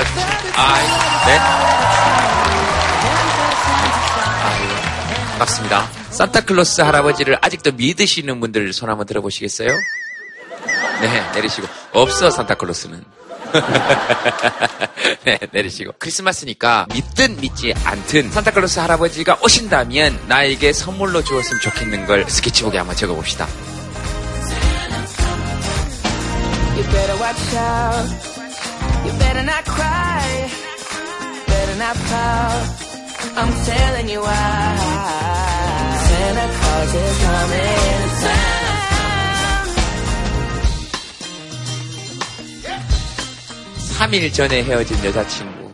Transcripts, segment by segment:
오십시오. 아, 네. 아유, 반갑습니다. 산타클로스 할아버지를 아직도 믿으시는 분들 손 한번 들어보시겠어요? 네, 내리시고. 없어, 산타클로스는. 네, 내리시고. 크리스마스니까 믿든 믿지 않든 산타클로스 할아버지가 오신다면 나에게 선물로 주었으면 좋겠는 걸 스케치북에 한번 적어봅시다. You better not cry. Better not pout. I'm telling you why. Santa Claus is coming to town. 3일 전에 헤어진 여자친구.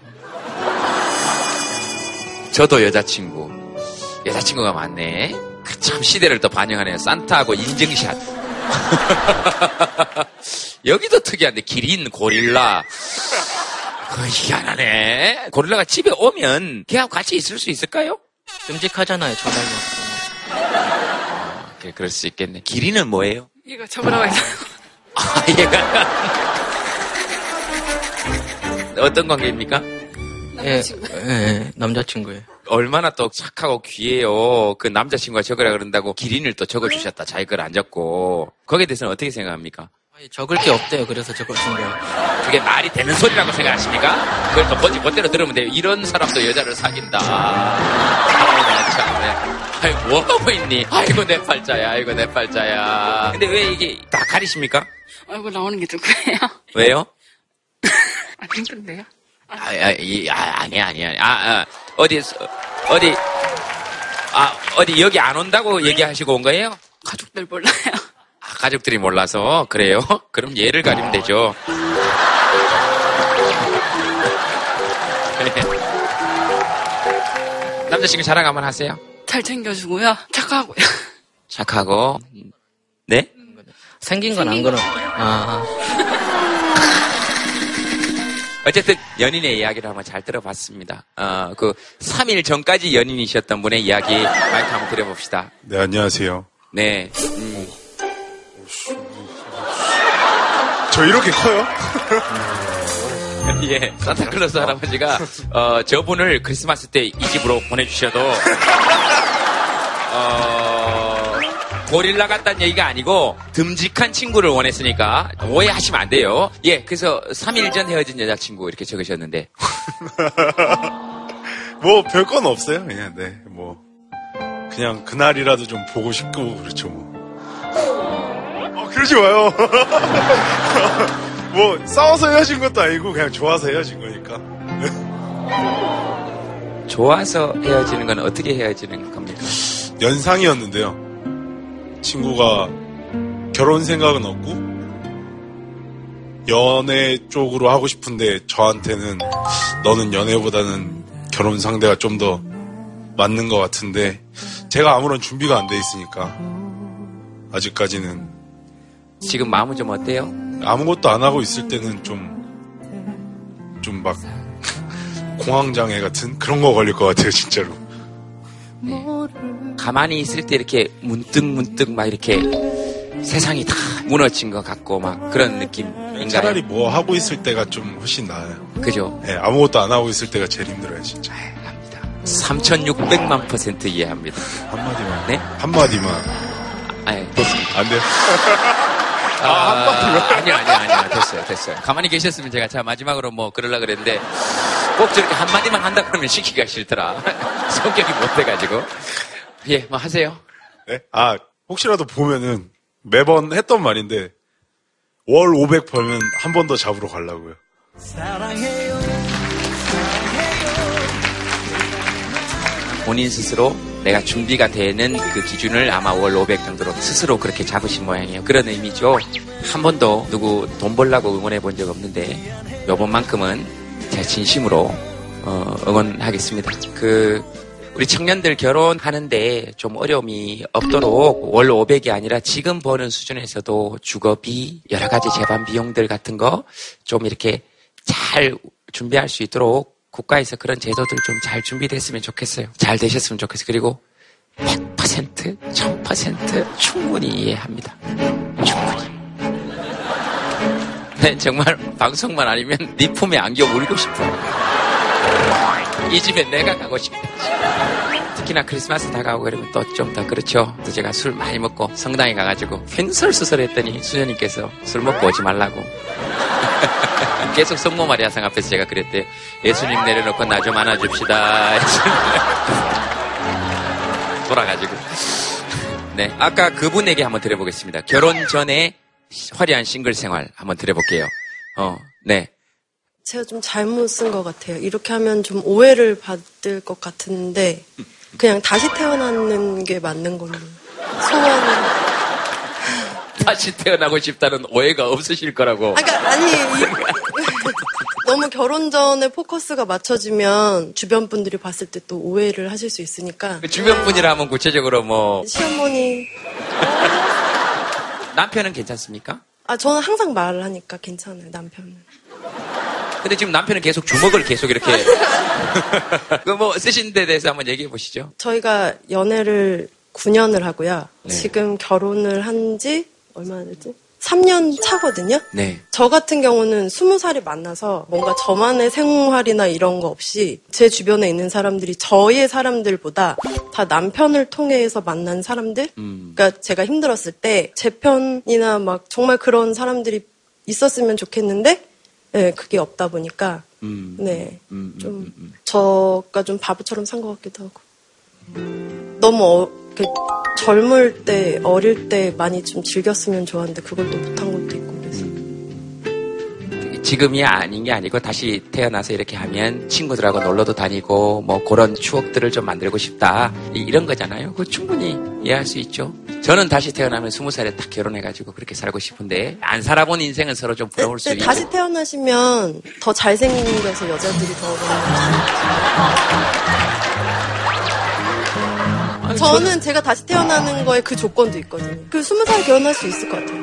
저도 여자친구. 여자친구가 많네. 그 참 시대를 또 반영하네요. 산타하고 인증샷. 여기도 특이한데 기린, 고릴라. 그 희한하네. 고릴라가 집에 오면 걔하고 같이 있을 수 있을까요? 끔찍하잖아요, 저달 먹고. 아, 그래, 그럴 수 있겠네. 기린은 뭐예요? 이거 접으라고 해서. 아, 얘가. 어떤 관계입니까? 예, 예, 남자친구예요. 얼마나 또 착하고 귀해요. 그 남자친구가 적으라 그런다고 기린을 또 적어주셨다. 자기 걸 안 적고. 거기에 대해서는 어떻게 생각합니까? 아니, 적을 게 없대요. 그래서 적어준 거예요. 그게 말이 되는 소리라고 생각하십니까? 그걸 또 뭔지 멋대로 들으면 돼요. 이런 사람도 여자를 사귄다. 아이, 나 참, 네. 아이, 뭐 하고 있니? 아이고, 내 팔자야. 아이고, 내 팔자야. 근데 왜 이게 다 가리십니까? 얼굴 나오는 게좀 그래요. 왜요? 안 힘든데요? 아, 아, 이, 아, 아니, 아니, 아니. 아, 아, 어디, 어디, 아, 어디 여기 안 온다고 얘기하시고 온 거예요? 가족들 몰라요. 아, 가족들이 몰라서 그래요? 그럼 얘를 가리면 되죠. 남자친구 자랑 한번 하세요. 잘 챙겨주고요. 착하고요. 착하고 네? 생긴 건 안 그럼. 아, 어쨌든 연인의 이야기를 한번 잘 들어봤습니다. 어, 그 3일 전까지 연인이셨던 분의 이야기 마이크 한번 들어봅시다. 네, 안녕하세요. 네. 음, 저 이렇게 커요? 예, 산타클로스 할아버지가 어, 저분을 크리스마스 때 이 집으로 보내주셔도 어, 고릴라 같다는 얘기가 아니고 듬직한 친구를 원했으니까 오해하시면 안 돼요. 예, 그래서 3일 전 헤어진 여자친구 이렇게 적으셨는데 뭐, 별 건 없어요. 그냥, 네, 뭐. 그냥 그날이라도 좀 보고 싶고, 그렇죠, 뭐. 어, 그러지 마요. 뭐, 싸워서 헤어진 것도 아니고, 그냥 좋아서 헤어진 거니까. 좋아서 헤어지는 건 어떻게 헤어지는 겁니까? 연상이었는데요. 친구가 결혼 생각은 없고, 연애 쪽으로 하고 싶은데, 저한테는 너는 연애보다는 결혼 상대가 좀 더 맞는 것 같은데, 제가 아무런 준비가 안 돼 있으니까, 아직까지는 지금 마음은 좀 어때요? 아무것도 안 하고 있을 때는 좀, 좀 막, 공황장애 같은 그런 거 걸릴 것 같아요, 진짜로. 가만히 있을 때 이렇게 문득 문득 막 이렇게 세상이 다 무너진 것 같고 막 그런 느낌인가요? 차라리 뭐 하고 있을 때가 좀 훨씬 나아요. 그죠? 네, 아무것도 안 하고 있을 때가 제일 힘들어요, 진짜. 합니다. 3,600만 퍼센트 이해합니다. 한마디만. 네? 한마디만. 아, 예, 됐습니다. 안 돼요? 아, 한마디만? 아니요, 아니요, 아니요. 됐어요, 됐어요. 가만히 계셨으면 제가 자, 마지막으로 뭐 그러려고 그랬는데 꼭 저렇게 한마디만 한다 그러면 시키기가 싫더라. 성격이 못 돼가지고. 예, 뭐 하세요. 네? 아, 혹시라도 보면은 매번 했던 말인데, 월 500 벌면 한 번 더 잡으러 가려고요. 본인 스스로 내가 준비가 되는 그 기준을 아마 월 500 정도로 스스로 그렇게 잡으신 모양이에요. 그런 의미죠. 한 번도 누구 돈 벌라고 응원해 본 적 없는데 요번만큼은 제가 진심으로 어, 응원하겠습니다. 그 우리 청년들 결혼하는데 좀 어려움이 없도록 월 500이 아니라 지금 버는 수준에서도 주거비, 여러 가지 재반 비용들 같은 거 좀 이렇게 잘 준비할 수 있도록 국가에서 그런 제도들 좀 잘 준비됐으면 좋겠어요. 잘 되셨으면 좋겠어요. 그리고 100%, 1000% 충분히 이해합니다. 충분히. 네, 정말 방송만 아니면 네 품에 안겨 물고 싶어. 이 집에 내가 가고 싶다. 특히나 크리스마스 다가오고 그러면 또 좀 더 그렇죠. 또 제가 술 많이 먹고 성당에 가가지고 횡설수설했더니 수녀님께서 술 먹고 오지 말라고. 계속 성모 마리아상 앞에서 제가 그랬대요. 예수님 내려놓고 나 좀 안아줍시다. 돌아가지고. 네. 아까 그분에게 한번 드려보겠습니다. 결혼 전에 화려한 싱글 생활 한번 드려볼게요. 어, 네. 제가 좀 잘못 쓴 것 같아요. 이렇게 하면 좀 오해를 받을 것 같은데 그냥 다시 태어나는 게 맞는 걸로 소원. 다시 태어나고 싶다는 오해가 없으실 거라고. 아, 그러니까 아니 이- 너무 결혼 전에 포커스가 맞춰지면 주변 분들이 봤을 때 또 오해를 하실 수 있으니까 그 주변 분이라면 구체적으로 뭐 시어머니 남편은 괜찮습니까? 아 저는 항상 말을 하니까 괜찮아요 남편은. 근데 지금 남편은 계속 주먹을 계속 이렇게 그 뭐 쓰신 데 대해서 한번 얘기해 보시죠. 저희가 연애를 9년을 하고요. 네. 지금 결혼을 한 지 얼마나 됐지? 3년 차거든요. 네. 저 같은 경우는 20살이 만나서 뭔가 저만의 생활이나 이런 거 없이 제 주변에 있는 사람들이 저의 사람들보다 다 남편을 통해서 만난 사람들? 음. 그러니까 제가 힘들었을 때 제 편이나 막 정말 그런 사람들이 있었으면 좋겠는데 네, 그게 없다 보니까 음. 네. 음, 음, 좀 음, 음. 저가 좀 바보처럼 산 것 같기도 하고 너무 어, 그 젊을 때 어릴 때 많이 좀 즐겼으면 좋았는데 그걸 또 못한 것도 있고 그래서 지금이 아닌 게 아니고 다시 태어나서 이렇게 하면 친구들하고 놀러도 다니고 뭐 그런 추억들을 좀 만들고 싶다 이- 이런 거잖아요. 그 충분히 이해할 수 있죠. 저는 다시 태어나면 스무 살에 딱 결혼해가지고 그렇게 살고 싶은데 안 살아본 인생은 서로 좀 부러울 수 근데 있고. 다시 태어나시면 더 잘생겨서 여자들이 더 많아요. 저는 제가 다시 태어나는 거에 그 조건도 있거든요. 그 스무 살 결혼할 수 있을 것 같아요.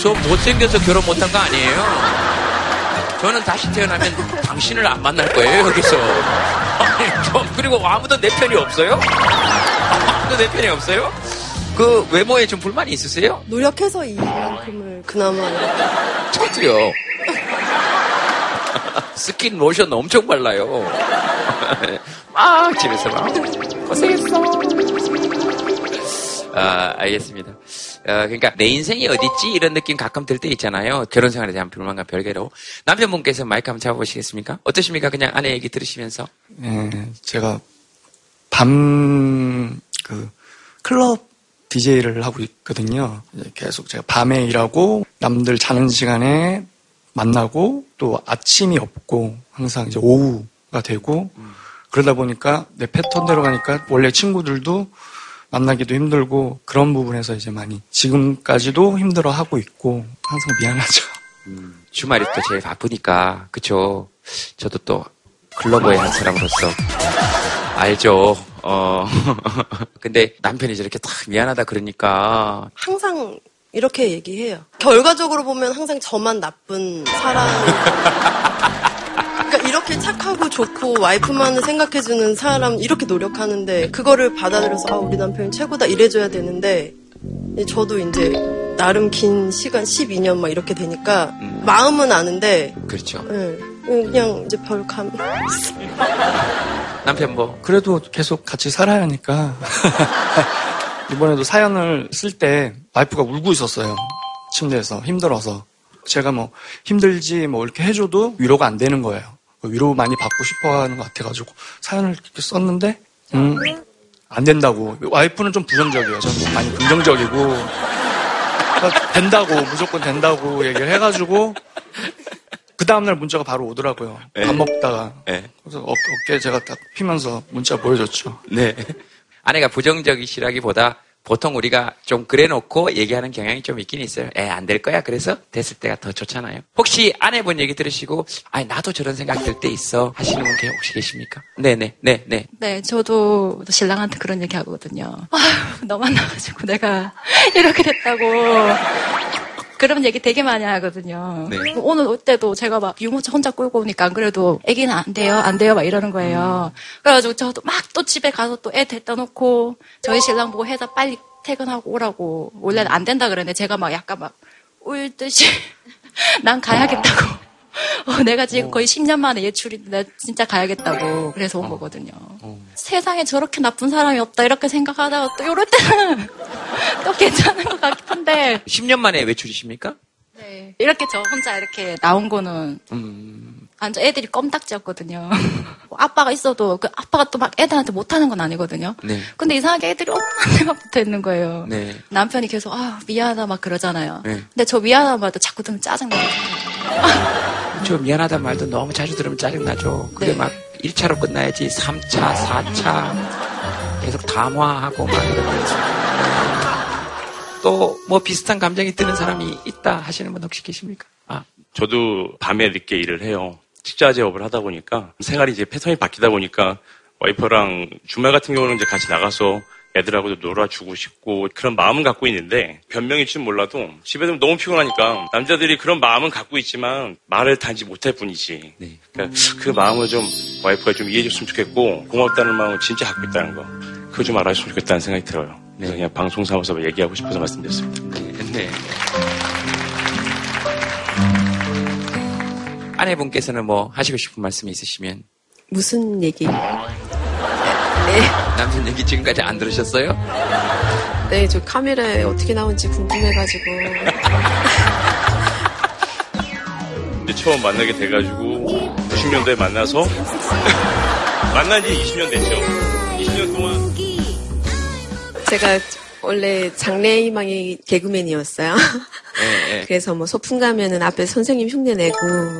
저 못생겨서 결혼 못한 거 아니에요. 저는 다시 태어나면 당신을 안 만날 거예요, 여기서. 아니, 저, 그리고 아무도 내 편이 없어요? 아무도 내 편이 없어요? 그 외모에 좀 불만이 있으세요? 노력해서 이만큼을 그나마 저도요. 스킨 로션 엄청 발라요. 막 집에서 막 고생했어. 아, 알겠습니다. 어, 그러니까 내 인생이 어딨지 이런 느낌 가끔 들 때 있잖아요. 결혼 생활에 대한 불만과 별개로 남편분께서 마이크 한번 잡아보시겠습니까? 어떠십니까? 그냥 아내 얘기 들으시면서 예, 제가 밤 그 클럽 DJ를 하고 있거든요. 계속 제가 밤에 일하고 남들 자는 시간에 만나고 또 아침이 없고 항상 이제 오후가 되고 그러다 보니까 내 패턴대로 가니까 원래 친구들도 만나기도 힘들고 그런 부분에서 이제 많이 지금까지도 힘들어 하고 있고 항상 미안하죠. 주말이 또 제일 바쁘니까 그쵸? 저도 또 클로버의 한 사람으로서 알죠. 어 근데 남편이 저렇게 딱 미안하다 그러니까 항상 이렇게 얘기해요. 결과적으로 보면 항상 저만 나쁜 사람. 그러니까 이렇게 착하고 좋고 와이프만을 생각해주는 사람 이렇게 노력하는데 그거를 받아들여서 아 우리 남편이 최고다 이래줘야 되는데 저도 이제 나름 긴 시간 12년 막 이렇게 되니까 음. 마음은 아는데 그렇죠. 예, 그냥 이제 별 감. 남편 뭐 그래도 계속 같이 살아야 하니까. 이번에도 사연을 쓸 때 와이프가 울고 있었어요. 침대에서 힘들어서. 제가 뭐 힘들지 뭐 이렇게 해줘도 위로가 안 되는 거예요. 위로 많이 받고 싶어 하는 것 같아가지고 사연을 이렇게 썼는데, 음, 안 된다고. 와이프는 좀 부정적이에요. 저는 많이 긍정적이고. 그러니까 된다고, 무조건 된다고 얘기를 해가지고, 그 다음날 문자가 바로 오더라고요. 밥 먹다가. 네. 그래서 어, 어깨 제가 딱 피면서 문자 보여줬죠. 네. 아내가 부정적이시라기보다 보통 우리가 좀 그래놓고 얘기하는 경향이 좀 있긴 있어요. 에, 안 될 거야. 그래서 됐을 때가 더 좋잖아요. 혹시 아내분 얘기 들으시고, 아니, 나도 저런 생각 들 때 있어. 하시는 분 계- 혹시 계십니까? 네네, 네, 네. 네, 저도 신랑한테 그런 얘기 하거든요. 아휴, 너 만 나가지고 내가 이렇게 됐다고. 그런 얘기 되게 많이 하거든요. 네. 오늘 올 때도 제가 막 유모차 혼자 끌고 오니까 안 그래도 애기는 안 돼요, 안 돼요, 막 이러는 거예요. 그래가지고 저도 막 또 집에 가서 또 애 데려다 놓고 저희 신랑 보고 해서 빨리 퇴근하고 오라고. 원래는 안 된다 그랬는데 제가 막 약간 막 울 듯이 난 가야겠다고. 어, 내가 지금 거의 10년 만에 예출인데 나 진짜 가야겠다고 그래서 온 거거든요. 세상에 저렇게 나쁜 사람이 없다 이렇게 생각하다가 또 이럴 때는 또 괜찮은 것 같은데 10년 만에 외출이십니까? 네. 이렇게 저 혼자 이렇게 나온 거는 음, 완전 애들이 껌딱지였거든요. 뭐 아빠가 있어도 그 아빠가 또 막 애들한테 못하는 건 아니거든요. 네. 근데 이상하게 애들이 엄마한테만 붙어 있는 거예요. 네. 남편이 계속 아 미안하다 막 그러잖아요. 네. 근데 저 미안하다 말도 자꾸 들으면 짜증나요. 저 미안하단 말도 너무 자주 들으면 짜증나죠. 그게 네. 막 1차로 끝나야지 3차, 4차 계속 담화하고 막또뭐 비슷한 감정이 드는 사람이 있다 하시는 분 혹시 계십니까? 아, 저도 밤에 늦게 일을 해요. 식자재업을 하다 보니까 생활이 이제 패턴이 바뀌다 보니까 와이퍼랑 주말 같은 경우는 이제 같이 나가서 애들하고도 놀아주고 싶고 그런 마음은 갖고 있는데 변명일지는 몰라도 집에 되면 너무 피곤하니까 남자들이 그런 마음은 갖고 있지만 말을 단지 못할 뿐이지. 네. 그러니까 그 마음을 좀 와이프가 좀 이해해줬으면 좋겠고 고맙다는 마음을 진짜 갖고 있다는 거 그거 좀 알아줬으면 좋겠다는 생각이 들어요. 그래서 네. 그냥 방송 삼아서 얘기하고 싶어서 말씀드렸습니다. 네. 아내분께서는 뭐 하시고 싶은 말씀이 있으시면 무슨 얘기? 남편 얘기 지금까지 안 들으셨어요? 네, 저 카메라에 어떻게 나온지 궁금해가지고. 이제 처음 만나게 돼가지고 90년대에 만나서 만난 지 20년 됐죠. 20년 동안 제가 원래 장래희망이 개그맨이었어요. 네, 네. 그래서 뭐 소풍 가면은 앞에 선생님 흉내 내고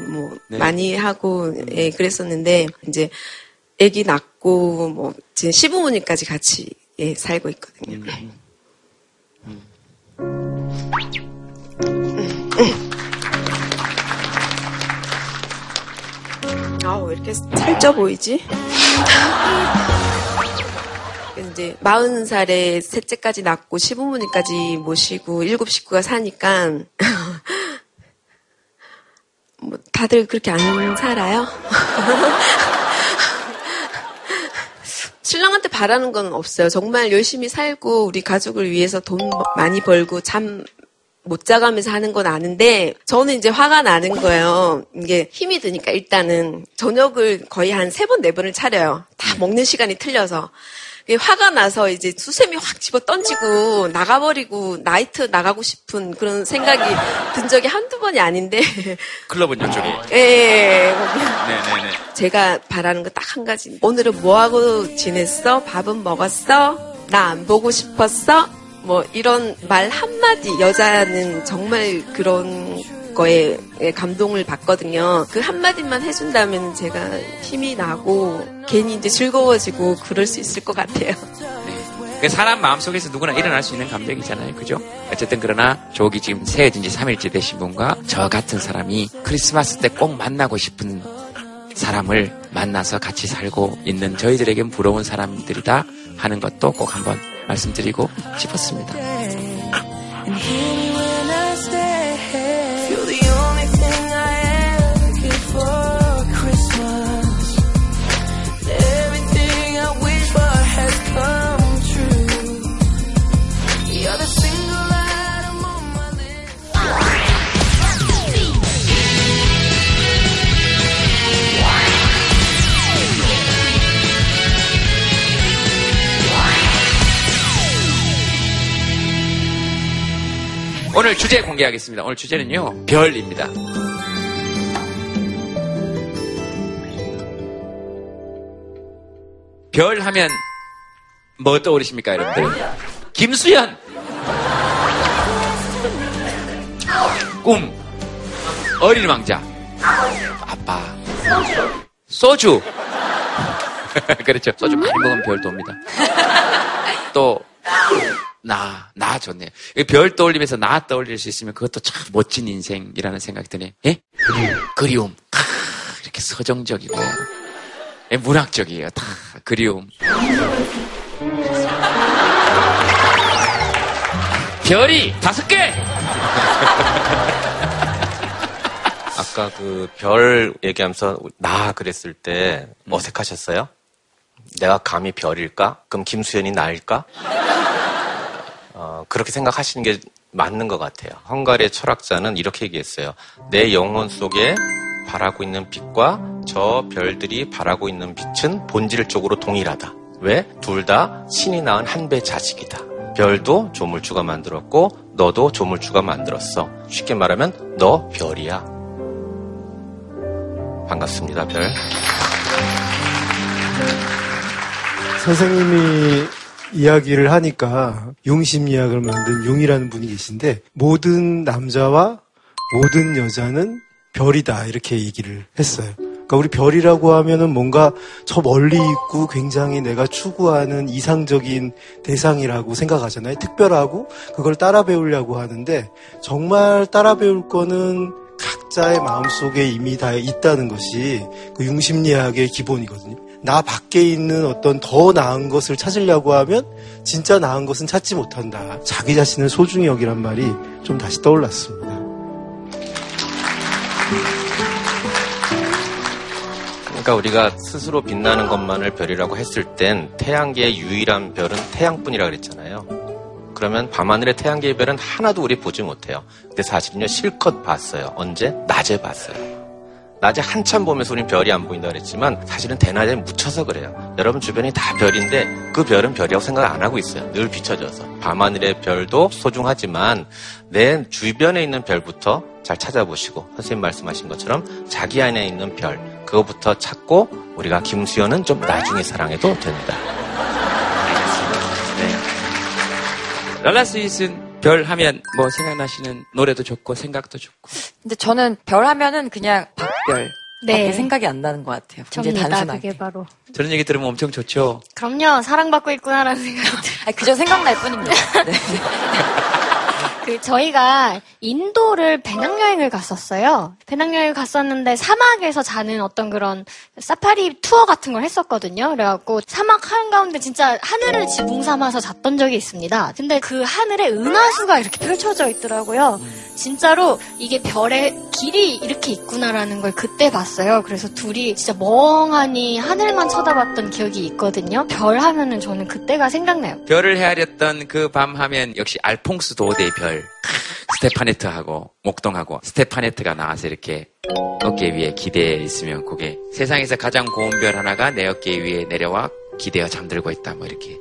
뭐 네. 많이 하고 예, 그랬었는데 이제 아기 낳고 뭐 지금 시부모님까지 같이 예, 살고 있거든요. 아, 왜 이렇게 살쪄 보이지? 이제 마흔 살에 셋째까지 낳고 시부모님까지 모시고 일곱 식구가 사니까 뭐 다들 그렇게 안 살아요? 신랑한테 바라는 건 없어요. 정말 열심히 살고 우리 가족을 위해서 돈 많이 벌고 잠 못 자가면서 하는 건 아는데 저는 이제 화가 나는 거예요. 이게 힘이 드니까 일단은 저녁을 거의 한 세 번 네 번을 차려요. 다 먹는 시간이 틀려서. 이게 화가 나서 이제 수세미 확 집어 던지고 나가버리고 나이트 나가고 싶은 그런 생각이 든 적이 한두 번이 아닌데 클럽은 이쪽에. 예, 네네네. 제가 바라는 거 딱 한 가지. 오늘은 뭐 하고 지냈어? 밥은 먹었어? 나 안 보고 싶었어? 뭐 이런 말 한마디 여자는 정말 그런 거에 감동을 받거든요. 그 한마디만 해준다면 제가 힘이 나고 괜히 이제 즐거워지고 그럴 수 있을 것 같아요. 그 사람 마음속에서 누구나 일어날 수 있는 감정이잖아요. 그죠? 어쨌든 그러나 조기 지금 새해진 지 3일째 되신 분과 저 같은 사람이 크리스마스 때 꼭 만나고 싶은 사람을 만나서 같이 살고 있는 저희들에겐 부러운 사람들이다 하는 것도 꼭 한번 말씀드리고 싶었습니다. 오늘 주제 공개하겠습니다. 오늘 주제는요, 별입니다. 별 하면 뭐 떠오르십니까, 여러분들? 김수현! 꿈! 어린 왕자! 아빠! 소주! 그렇죠. 소주 많이 먹으면 별도 옵니다. 또, 나, 나 좋네. 별 떠올리면서 나 떠올릴 수 있으면 그것도 참 멋진 인생이라는 생각이 드네. 예? 그리움. 크, 이렇게 서정적이고, 예, 문학적이에요. 다 그리움. 별이 다섯 개! 아까 그 별 얘기하면서 나 그랬을 때 어색하셨어요? 내가 감히 별일까? 그럼 김수현이 나일까? 어, 그렇게 생각하시는 게 맞는 것 같아요. 헝가리의 철학자는 이렇게 얘기했어요. 내 영혼 속에 바라고 있는 빛과 저 별들이 바라고 있는 빛은 본질적으로 동일하다. 왜? 둘 다 신이 낳은 한 배 자식이다. 별도 조물주가 만들었고 너도 조물주가 만들었어. 쉽게 말하면 너 별이야. 반갑습니다, 별. 선생님이 이야기를 하니까 융심리학을 만든 융이라는 분이 계신데 모든 남자와 모든 여자는 별이다 이렇게 얘기를 했어요. 그러니까 우리 별이라고 하면은 뭔가 저 멀리 있고 굉장히 내가 추구하는 이상적인 대상이라고 생각하잖아요. 특별하고 그걸 따라 배우려고 하는데 정말 따라 배울 거는 각자의 마음속에 이미 다 있다는 것이 그 융심리학의 기본이거든요. 나 밖에 있는 어떤 더 나은 것을 찾으려고 하면 진짜 나은 것은 찾지 못한다. 자기 자신을 소중히 여기란 말이 좀 다시 떠올랐습니다. 그러니까 우리가 스스로 빛나는 것만을 별이라고 했을 땐 태양계의 유일한 별은 태양뿐이라 그랬잖아요. 그러면 밤하늘의 태양계의 별은 하나도 우리 보지 못해요. 근데 사실은요 실컷 봤어요. 언제? 낮에 봤어요. 낮에 한참 보면서 우린 별이 안 보인다 그랬지만 사실은 대낮에 묻혀서 그래요. 여러분 주변이 다 별인데 그 별은 별이라고 생각 안 하고 있어요. 늘 비춰져서. 밤하늘의 별도 소중하지만 내 주변에 있는 별부터 잘 찾아보시고 선생님 말씀하신 것처럼 자기 안에 있는 별 그거부터 찾고 우리가 김수현은 좀 나중에 사랑해도 됩니다. 랄라 스윗은 별 하면 뭐 생각나시는 노래도 좋고 생각도 좋고. 근데 저는 별 하면은 그냥 박별. 네. 밖에 생각이 안 나는 것 같아요. 굉장히. 단순하게. 그게 바로. 저런 얘기 들으면 엄청 좋죠. 그럼요. 사랑받고 있구나라는 들어요. 아니, 그저 생각날 뿐입니다. 네. 그 저희가 인도를 배낭여행을 갔었어요. 배낭여행을 갔었는데 사막에서 자는 어떤 그런 사파리 투어 같은 걸 했었거든요. 그래갖고 사막 한가운데 진짜 하늘을 지붕 삼아서 잤던 적이 있습니다. 근데 그 하늘에 은하수가 이렇게 펼쳐져 있더라고요. 진짜로 이게 별의 길이 이렇게 있구나라는 걸 그때 봤어요. 그래서 둘이 진짜 멍하니 하늘만 쳐다봤던 기억이 있거든요. 별 하면은 저는 그때가 생각나요. 별을 헤아렸던 그 밤 하면 역시 알퐁스 도어데 이 별. 스테파네트하고 목동하고 스테파네트가 나와서 이렇게 어깨 위에 기대에 있으면 그게 세상에서 가장 고운 별 하나가 내 어깨 위에 내려와 기대어 잠들고 있다 뭐 이렇게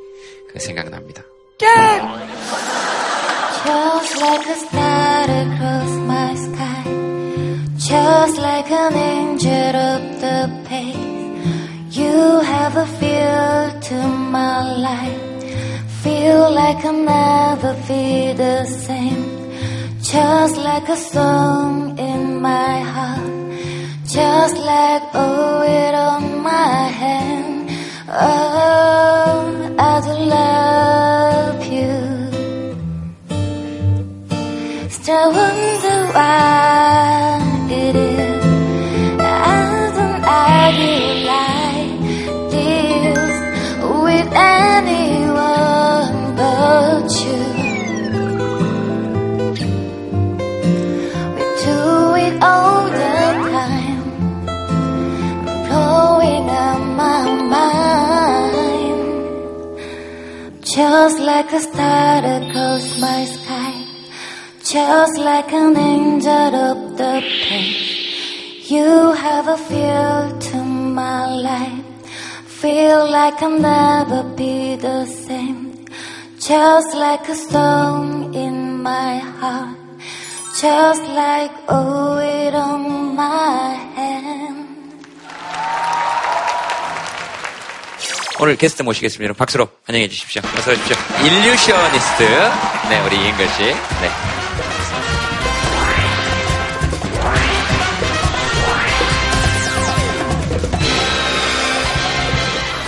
그 생각납니다. Just feel. Feel like I'll never be the same. Just like a song in my heart. Just like a weight on my hand. Oh, I do love you. Still wonder why all the time, blowing up my mind, just like a star across my sky. Just like an angel up the place. You have a feel to my life. Feel like I'll never be the same. Just like a stone in my heart. Just like a weight on my hand. 오늘 게스트 모시겠습니다. 여러분 박수로 환영해 주십시오. 어서 오십시오. 일루셔니스트. 네, 우리 이은걸 씨. 네.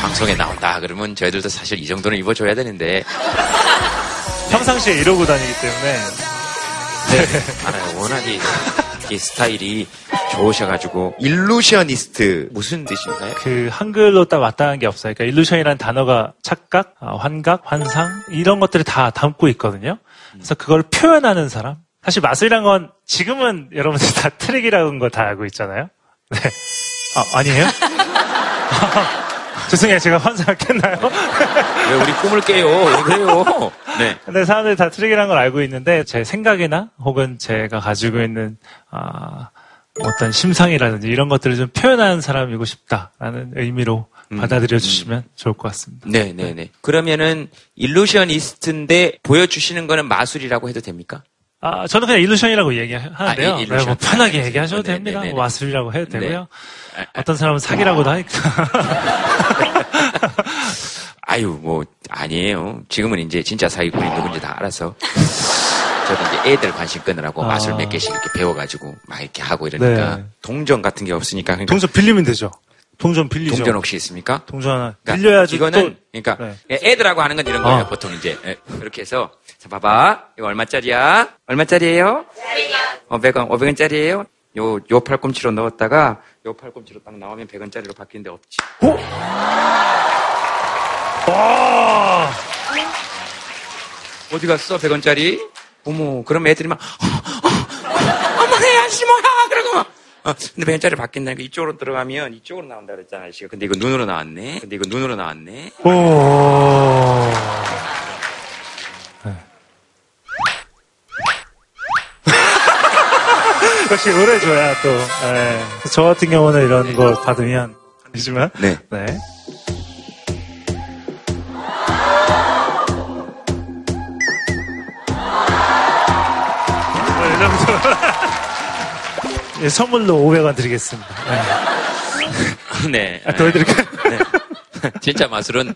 방송에 나온다 그러면 저희들도 사실 이 정도는 입어줘야 되는데 평상시에 이러고 다니기 때문에 네, 알아요. 워낙에 이 스타일이 좋으셔가지고 일루셔니스트 무슨 뜻인가요? 그 한글로 딱 마땅한 게 없어요. 그러니까 일루션이라는 단어가 착각, 아, 환각, 환상 이런 것들을 다 담고 있거든요. 그래서 그걸 표현하는 사람. 사실 마술이란 건 지금은 여러분들 다 트릭이라는 거 다 알고 있잖아요. 네. 아, 아니에요? 죄송해요. 제가 환상 깼나요? 왜 우리 꿈을 깨요? 왜 그래요? 네. 근데 사람들이 다 트릭이라는 걸 알고 있는데 제 생각이나 혹은 제가 가지고 있는 아, 어떤 심상이라든지 이런 것들을 좀 표현하는 사람이고 싶다라는 의미로 받아들여 주시면 좋을 것 같습니다. 네, 네, 네. 그러면은 일루셔니스트인데 보여주시는 거는 마술이라고 해도 됩니까? 아, 저는 그냥 일루션이라고 얘기하는데요. 아. 네, 뭐 편하게 아, 얘기하셔도 네, 네, 됩니다. 네, 네. 뭐 마술이라고 해도 네. 되고요. 어떤 사람은 사기라고도 하니까. 아유, 뭐, 아니에요. 지금은 이제 진짜 사기꾼이 누군지 다 알아서. 저도 이제 애들 관심 끄느라고 아. 마술 몇 개씩 이렇게 배워가지고 막 이렇게 하고 이러니까 네. 동전 같은 게 없으니까. 그러니까 동전 빌리면 되죠. 동전 빌리죠. 동전 혹시 있습니까? 동전 하나 그러니까 빌려야지 이거는 또- 그러니까 네. 애들하고 하는 건 이런 거예요. 어. 보통 이제 예, 이렇게 해서 자 봐봐 이거 얼마짜리야? 얼마짜리예요? 500원 500원짜리예요? 요, 요 팔꿈치로 넣었다가 요 팔꿈치로 딱 나오면 100원짜리로 바뀌는데 없지. 와! 어디 갔어 100원짜리? 어머 그럼 애들이 막 어머 해야지 뭐야 그러고 막 어, 근데 100원짜리 바뀐다니까 이쪽으로 들어가면 이쪽으로 나온다 그랬잖아 아저씨가 근데 이거 눈으로 나왔네 근데 이거 눈으로 나왔네 오. 역시 노래 줘야 또. 예. 저 같은 경우는 이런 걸 받으면 안 되지만. 네. 네. 뭐, 이 정도. 예, 선물로 500원 드리겠습니다. 네. 네. 아, 더 해드릴까요? 네. 진짜 마술은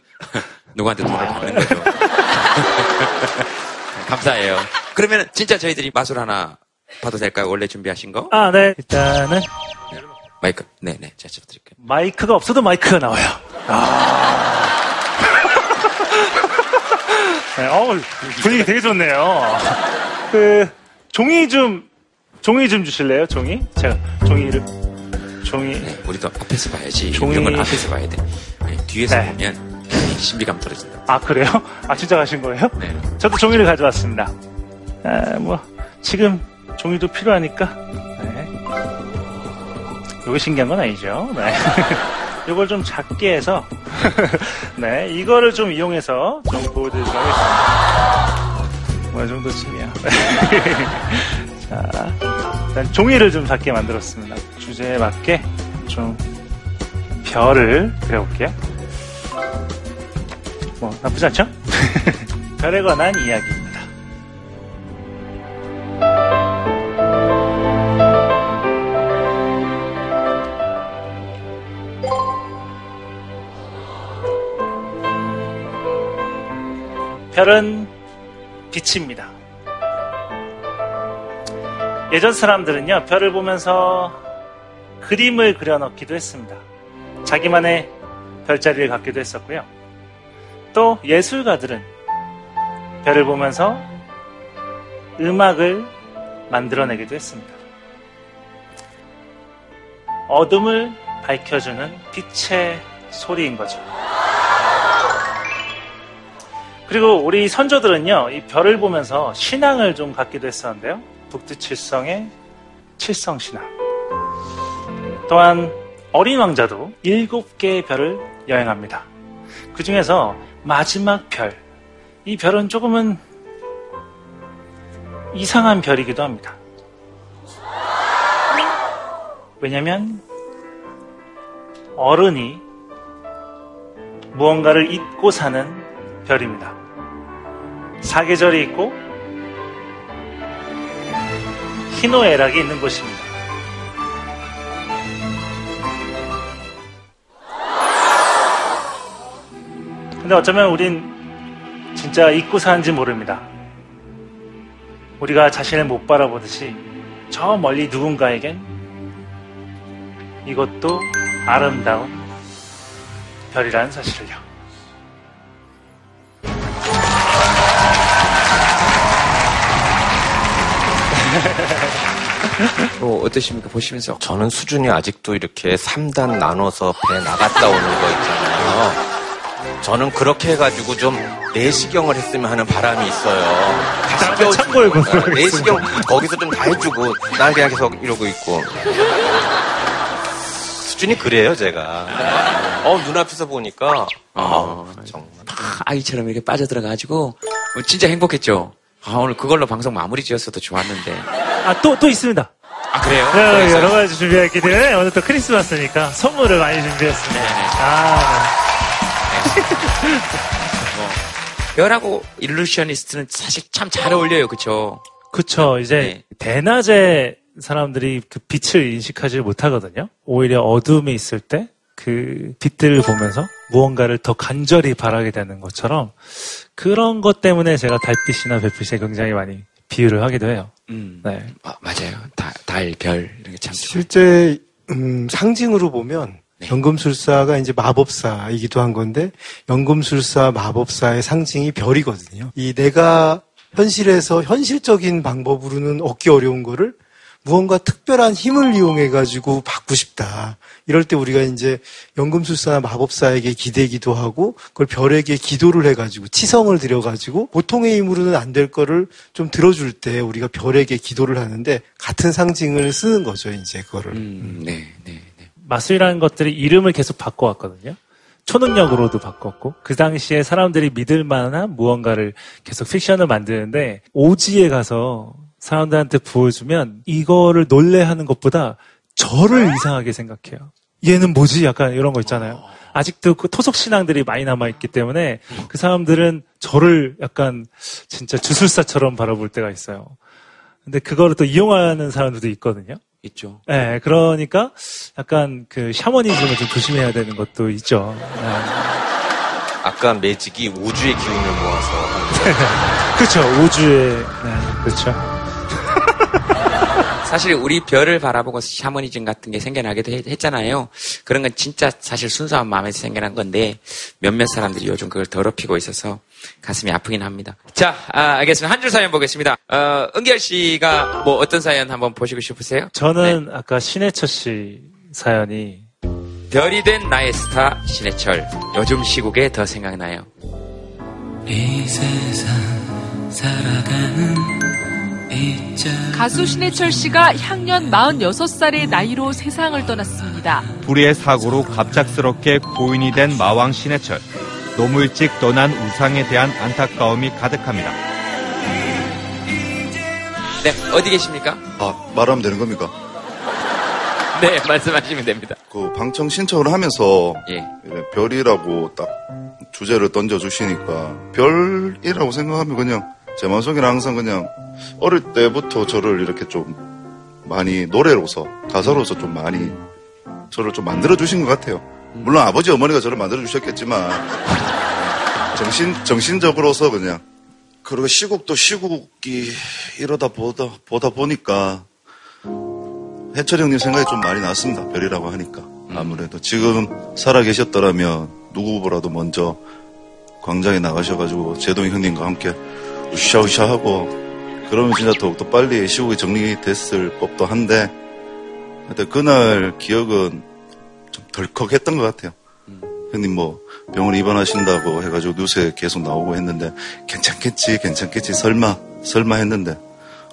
누구한테 돈을 받는 거죠. 감사해요. 그러면 진짜 저희들이 마술 하나 봐도 될까요? 원래 준비하신 거? 아, 네. 일단은 마이크. 네 네. 제가 드릴게요. 마이크가 없어도 마이크가 나와요. 아. 네, 어우, 분위기 되게 좋네요. 그, 종이 좀, 종이 좀 주실래요? 종이? 제가 종이를, 종이. 네, 우리도 앞에서 봐야지. 종이- 이런 건 앞에서 봐야 돼. 네, 뒤에서 네. 보면 신비감 떨어진다. 아, 그래요? 아, 진짜 가신 거예요? 네. 저도 종이를 가져왔습니다. 아, 뭐, 지금 종이도 필요하니까. 네. 요게 신기한 건 아니죠. 네. 요걸 좀 작게 해서, 네, 이거를 좀 이용해서 좀 보여드리도록 하겠습니다. 뭐, 이 정도쯤이야. 자, 일단 종이를 좀 작게 만들었습니다. 주제에 맞게 좀 별을 그려볼게요. 뭐, 나쁘지 않죠? 별에 관한 이야기입니다. 별은 빛입니다. 예전 사람들은요, 별을 보면서 그림을 그려넣기도 했습니다. 자기만의 별자리를 갖기도 했었고요. 또 예술가들은 별을 보면서 음악을 만들어내기도 했습니다. 어둠을 밝혀주는 빛의 소리인 거죠. 그리고 우리 선조들은요, 이 별을 보면서 신앙을 좀 갖기도 했었는데요. 북두 칠성의 칠성신앙. 또한 어린 왕자도 일곱 개의 별을 여행합니다. 그 중에서 마지막 별. 이 별은 조금은 이상한 별이기도 합니다. 왜냐면 어른이 무언가를 잊고 사는 별입니다. 사계절이 있고 희노애락이 있는 곳입니다. 근데 어쩌면 우린 진짜 잊고 사는지 모릅니다. 우리가 자신을 못 바라보듯이 저 멀리 누군가에겐 이것도 아름다운 별이라는 사실을요. 뭐 어떠십니까? 보시면서. 저는 수준이 아직도 이렇게 3단 나눠서 배 나갔다 오는 거 있잖아요. 저는 그렇게 해가지고 좀 내시경을 했으면 하는 바람이 있어요. 다시 깨워주고 내시경 거기서 좀 다 해주고 난 그냥 계속 이러고 있고 수준이 그래요, 제가. 어, 눈앞에서 보니까, 어, 정말. 막 아이처럼 이렇게 빠져들어가지고 어, 진짜 행복했죠. 아, 오늘 그걸로 방송 마무리 지었어도 좋았는데. 아, 또, 또 있습니다. 아, 그래요? 네? 여러 가지 준비했기 때문에 오늘 또 크리스마스니까 선물을 많이 준비했습니다. 네네. 아, 뭐, 별하고 일루셔니스트는 사실 참 잘 어울려요, 그쵸? 그쵸. 이제 네. 대낮에 사람들이 그 빛을 인식하지 못하거든요. 오히려 어둠에 있을 때 그 빛들을 보면서 무언가를 더 간절히 바라게 되는 것처럼 그런 것 때문에 제가 달빛이나 별빛에 굉장히 많이 비유를 하기도 해요. 음, 네. 아, 맞아요. 달, 달, 별, 이런 게 참. 좋아요. 실제 음, 상징으로 보면 네. 연금술사가 이제 마법사이기도 한 건데 연금술사 마법사의 상징이 별이거든요. 이 내가 현실에서 현실적인 방법으로는 얻기 어려운 거를 무언가 특별한 힘을 이용해 가지고 받고 싶다. 이럴 때 우리가 이제 연금술사나 마법사에게 기대기도 하고 그걸 별에게 기도를 해 가지고 치성을 드려 가지고 보통의 힘으로는 안 될 거를 좀 들어줄 때 우리가 별에게 기도를 하는데 같은 상징을 쓰는 거죠, 이제 그거를. 음, 네, 네, 네. 마술이라는 것들이 이름을 계속 바꿔왔거든요. 초능력으로도 바꿨고 그 당시에 사람들이 믿을 만한 무언가를 계속 픽션을 만드는데 오지에 가서 사람들한테 보여주면 이거를 놀래하는 것보다 저를 이상하게 생각해요. 얘는 뭐지? 약간 이런 거 있잖아요. 아직도 그 토속 신앙들이 많이 남아 있기 때문에 그 사람들은 저를 약간 진짜 주술사처럼 바라볼 때가 있어요. 근데 그거를 또 이용하는 사람들도 있거든요. 있죠. 네, 그러니까 약간 그 샤머니즘을 좀 조심해야 되는 것도 있죠. 네. 아까 매직이 우주의 기운을 모아서 그렇죠. 우주의 네, 그렇죠. 사실 우리 별을 바라보고 샤머니즘 같은 게 생겨나기도 했, 잖아요 그런 건 진짜 사실 순수한 마음에서 생겨난 건데 몇몇 사람들이 요즘 그걸 더럽히고 있어서 가슴이 아프긴 합니다. 자, 아, 알겠습니다. 한 줄 사연 보겠습니다. 어, 은결 씨가 뭐 어떤 사연 한번 보시고 싶으세요? 저는 아까 신해철 씨 사연이 별이 된 나의 스타 신해철. 요즘 시국에 더 생각나요. 이 세상 살아가는 가수 신해철 씨가 향년 46살의 나이로 세상을 떠났습니다. 불의의 사고로 갑작스럽게 고인이 된 마왕 신해철. 너무 일찍 떠난 우상에 대한 안타까움이 가득합니다. 네, 어디 계십니까? 아, 말하면 되는 겁니까? 네, 말씀하시면 됩니다. 그 방청 신청을 하면서 예. 이래 별이라고 딱 주제를 던져주시니까 별이라고 생각하면 그냥 제 마음속에는 항상 그냥 어릴 때부터 저를 이렇게 좀 많이 노래로서 가사로서 좀 많이 저를 좀 만들어 주신 것 같아요. 물론 아버지 어머니가 저를 만들어 주셨겠지만 정신 정신적으로서 그냥 그리고 시국도 시국이 이러다 보다 보다 보니까 해철 형님 생각이 좀 많이 났습니다. 별이라고 하니까 아무래도 지금 살아 계셨더라면 누구보다도 먼저 광장에 나가셔가지고 제동 형님과 함께 우샤우샤 하고 그러면 진짜 더욱더 빨리 시국이 정리됐을 법도 한데 하여튼 그날 기억은 좀 덜컥했던 것 같아요. 형님 뭐 병원 입원하신다고 해가지고 뉴스에 계속 나오고 했는데 괜찮겠지 괜찮겠지 설마 설마 했는데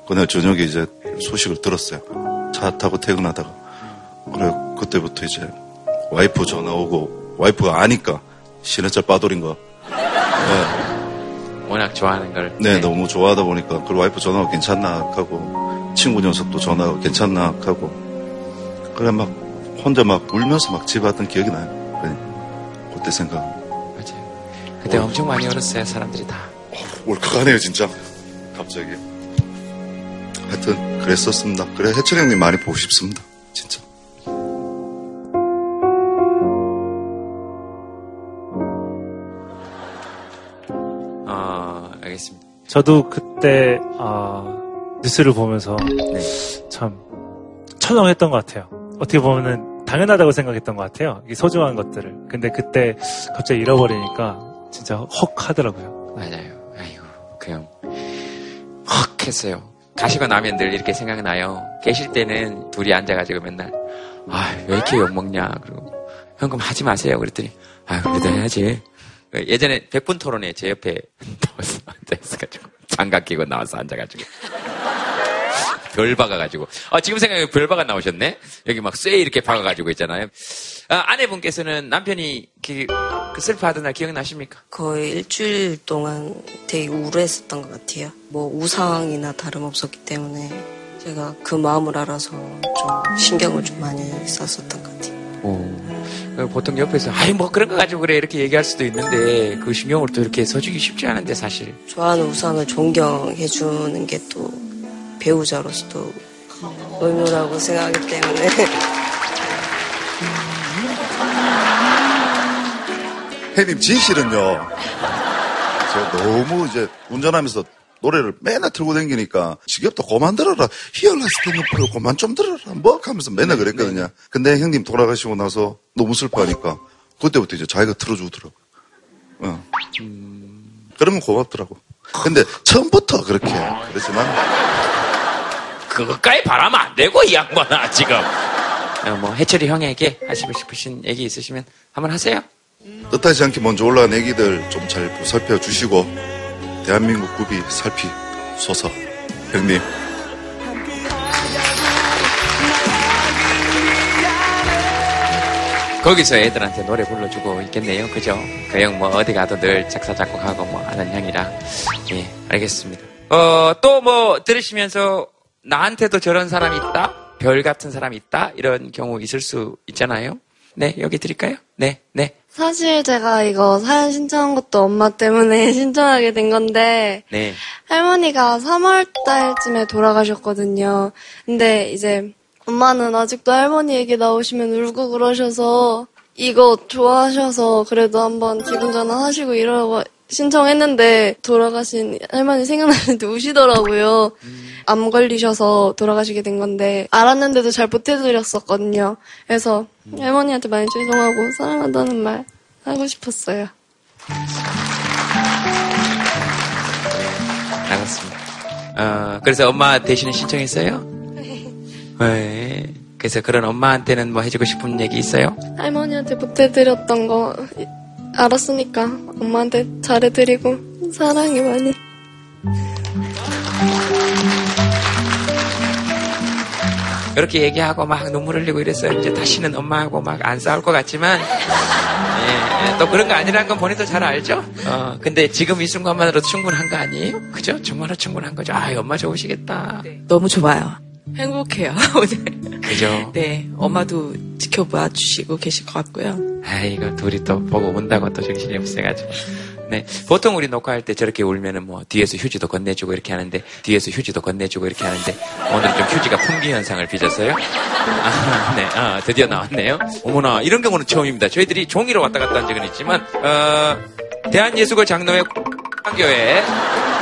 그날 저녁에 이제 소식을 들었어요. 차 타고 퇴근하다가 그래 그때부터 이제 와이프 전화 오고 와이프가 아니까 신해철 빠돌인 거. 네. 워낙 좋아하는 걸. 네, 너무 좋아하다 보니까 그 와이프 전화가 괜찮나 하고 친구 녀석도 전화가 괜찮나 하고 그래 막 혼자 막 울면서 막 집에 왔던 기억이 나요. 그래, 그때 생각. 맞아요. 그때 엄청 많이 울었어요, 사람들이 다. 울컥하네요, 진짜. 갑자기. 하여튼 그랬었습니다. 그래 해철 형님 많이 보고 싶습니다. 진짜. 저도 그때 아, 뉴스를 보면서 참 철렁했던 것 같아요. 어떻게 보면은 당연하다고 생각했던 것 같아요. 이 소중한 것들을. 근데 그때 갑자기 잃어버리니까 진짜 헉 하더라고요. 맞아요. 아이고, 그냥 헉 했어요. 가시고 나면 늘 이렇게 생각나요. 계실 때는 둘이 앉아가지고 맨날 아, 왜 이렇게 욕 먹냐. 그리고 현금 하지 마세요. 그랬더니 아, 그래도 해야지. 예전에 백분 토론에 제 옆에 나와서 앉아있어가지고 장갑 끼고 나와서 앉아가지고 별 박아가지고. 아, 지금 생각해 별 박아 나오셨네? 여기 막 쇠 이렇게 박아가지고 있잖아요. 아, 아내분께서는 남편이 그, 그 슬퍼하던 날 기억나십니까? 거의 일주일 동안 되게 우울했었던 것 같아요. 뭐 우상이나 다름없었기 때문에 제가 그 마음을 알아서 좀 신경을 좀 많이 썼었던 것 같아요. 어, 보통 옆에서, 아이, 뭐 그런 거 가지고 그래. 이렇게 얘기할 수도 있는데, 그 신경을 또 이렇게 써주기 쉽지 않은데, 사실. 좋아하는 우상을 존경해 주는 게 또 배우자로서도 의무라고 생각하기 때문에 형님 진실은요. 제가 너무 이제 운전하면서 노래를 맨날 틀고 다니니까 지겹다 그만 들어라 히얼라스 땡프로 그만 좀 들어라 뭐 하면서 맨날 그랬거든요. 근데 형님 돌아가시고 나서 너무 슬퍼하니까 그때부터 이제 자기가 틀어주더라고요. 어. 그러면 고맙더라고. 근데 처음부터 그렇게 그러지만 그것까지 바라면 안 되고, 이 양반아, 지금. 어, 뭐, 해철이 형에게 하시고 싶으신 얘기 있으시면 한번 하세요. 뜻하지 않게 먼저 올라간 애기들 좀잘 살펴 주시고 대한민국 굽이 살피소서 형님 거기서 애들한테 노래 불러주고 있겠네요. 그죠? 그 형 뭐 어디 가도 늘 작사, 작곡하고 뭐 하는 형이라. 예, 알겠습니다. 어, 또 뭐 들으시면서 나한테도 저런 사람이 있다? 별 같은 사람이 있다? 이런 경우 있을 수 있잖아요. 네, 여기 드릴까요? 네, 네, 사실 제가 이거 사연 신청한 것도 엄마 때문에 신청하게 된 건데 네. 할머니가 3월 달쯤에 돌아가셨거든요. 근데 이제 엄마는 아직도 할머니 얘기 나오시면 울고 그러셔서 이거 좋아하셔서 그래도 한번 기분 전환하시고 이러고 신청했는데 돌아가신 할머니 생각나는데 우시더라고요. 암 걸리셔서 돌아가시게 된 건데 알았는데도 잘 못해드렸었거든요. 그래서 할머니한테 많이 죄송하고 사랑한다는 말 하고 싶었어요. 알겠습니다. 어, 그래서 엄마 대신에 신청했어요? 네. 그래서 그런 엄마한테는 뭐 해주고 싶은 얘기 있어요? 할머니한테 못해드렸던 거 이- 알았으니까 엄마한테 잘해드리고 사랑해 많이. 그렇게 얘기하고 막 눈물 흘리고 이랬어요. 이제 다시는 엄마하고 막 안 싸울 것 같지만, 예, 예, 또 그런 거 아니라는 건 본인도 잘 알죠? 어, 근데 지금 이 순간만으로도 충분한 거 아니에요? 그죠? 정말로 충분한 거죠. 아, 엄마 좋으시겠다. 너무 좋아요. 행복해요, 오늘. 그죠? 네, 엄마도 지켜봐 주시고 계실 것 같고요. 아이고, 둘이 또 보고 온다고 또 정신이 없어가지고. 네. 보통 우리 녹화할 때 저렇게 울면은 뭐 뒤에서 휴지도 건네주고 이렇게 하는데, 뒤에서 휴지도 건네주고 이렇게 하는데, 오늘 좀 휴지가 풍기 현상을 빚어서요. 아, 네. 아, 드디어 나왔네요. 어머나, 이런 경우는 처음입니다. 저희들이 종이로 왔다 갔다 한 적은 있지만, 어, 대한예수교 장로회 교회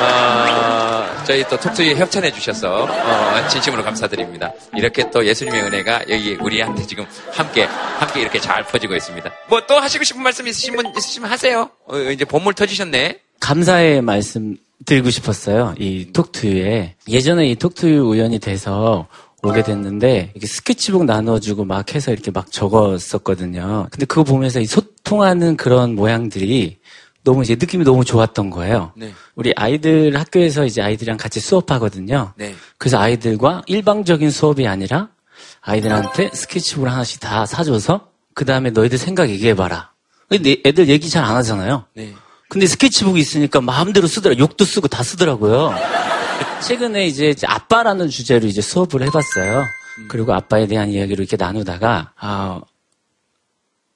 어, 저희 또 톡투에 협찬해 주셔서 어, 진심으로 감사드립니다. 이렇게 또 예수님의 은혜가 여기 우리한테 지금 함께 함께 이렇게 잘 퍼지고 있습니다. 뭐 또 하시고 싶은 말씀 있으신 분 있으시면 하세요. 어, 이제 본물 터지셨네. 감사의 말씀 드리고 싶었어요. 이 톡투유에. 예전에 이 톡투유 우연이 돼서 오게 됐는데, 이렇게 스케치북 나눠주고 막 해서 이렇게 막 적었었거든요. 근데 그거 보면서 이 소통하는 그런 모양들이 너무 이제 느낌이 너무 좋았던 거예요. 네. 우리 아이들 학교에서 이제 아이들이랑 같이 수업하거든요. 네. 그래서 아이들과 일방적인 수업이 아니라 아이들한테 스케치북을 하나씩 다 사줘서 그 다음에 너희들 생각 얘기해봐라. 근데 애들 얘기 잘 안 하잖아요. 네. 근데 스케치북이 있으니까 마음대로 쓰더라. 욕도 쓰고 다 쓰더라고요. 최근에 이제 아빠라는 주제로 이제 수업을 해봤어요. 그리고 아빠에 대한 이야기를 이렇게 나누다가, 아,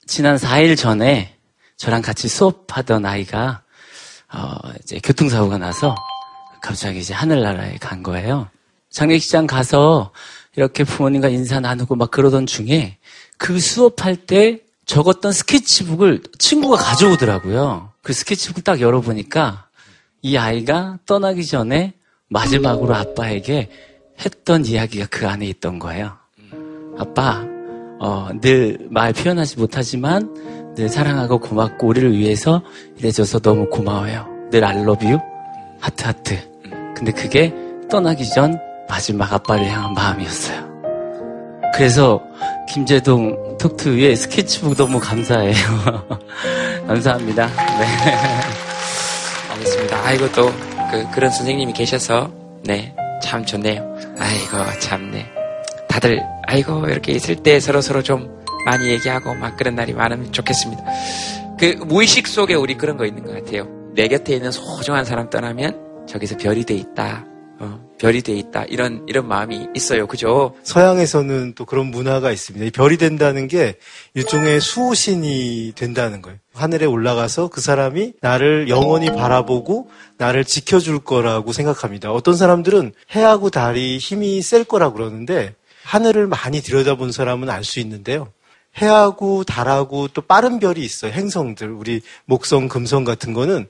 지난 4일 전에 저랑 같이 수업하던 아이가, 어, 이제 교통사고가 나서 갑자기 이제 하늘나라에 간 거예요. 장례식장 가서 이렇게 부모님과 인사 나누고 막 그러던 중에 그 수업할 때 적었던 스케치북을 친구가 가져오더라고요. 그 스케치북 딱 열어보니까 이 아이가 떠나기 전에 마지막으로 아빠에게 했던 이야기가 그 안에 있던 거예요. 아빠, 어, 늘 말 표현하지 못하지만 늘 사랑하고 고맙고 우리를 위해서 이래줘서 너무 고마워요. 늘 you. 하트 하트. 근데 그게 떠나기 전 마지막 아빠를 향한 마음이었어요. 그래서 김재동 톡투의 스케치북 너무 감사해요. 감사합니다. 네. 알겠습니다. 아이고 또 그, 그런 선생님이 계셔서 네 참 좋네요. 아이고 참네. 다들 아이고 이렇게 있을 때 서로 서로 좀 많이 얘기하고 막 그런 날이 많으면 좋겠습니다. 그 무의식 속에 우리 그런 거 있는 것 같아요. 내 곁에 있는 소중한 사람 떠나면 저기서 별이 돼 있다. 어, 별이 돼 있다. 이런 이런 마음이 있어요. 그죠? 서양에서는 또 그런 문화가 있습니다. 이 별이 된다는 게 일종의 수호신이 된다는 거예요. 하늘에 올라가서 그 사람이 나를 영원히 바라보고 나를 지켜줄 거라고 생각합니다. 어떤 사람들은 해하고 달이 힘이 셀 거라고 그러는데 하늘을 많이 들여다본 사람은 알 수 있는데요. 해하고 달하고 또 빠른 별이 있어요. 행성들. 우리 목성, 금성 같은 거는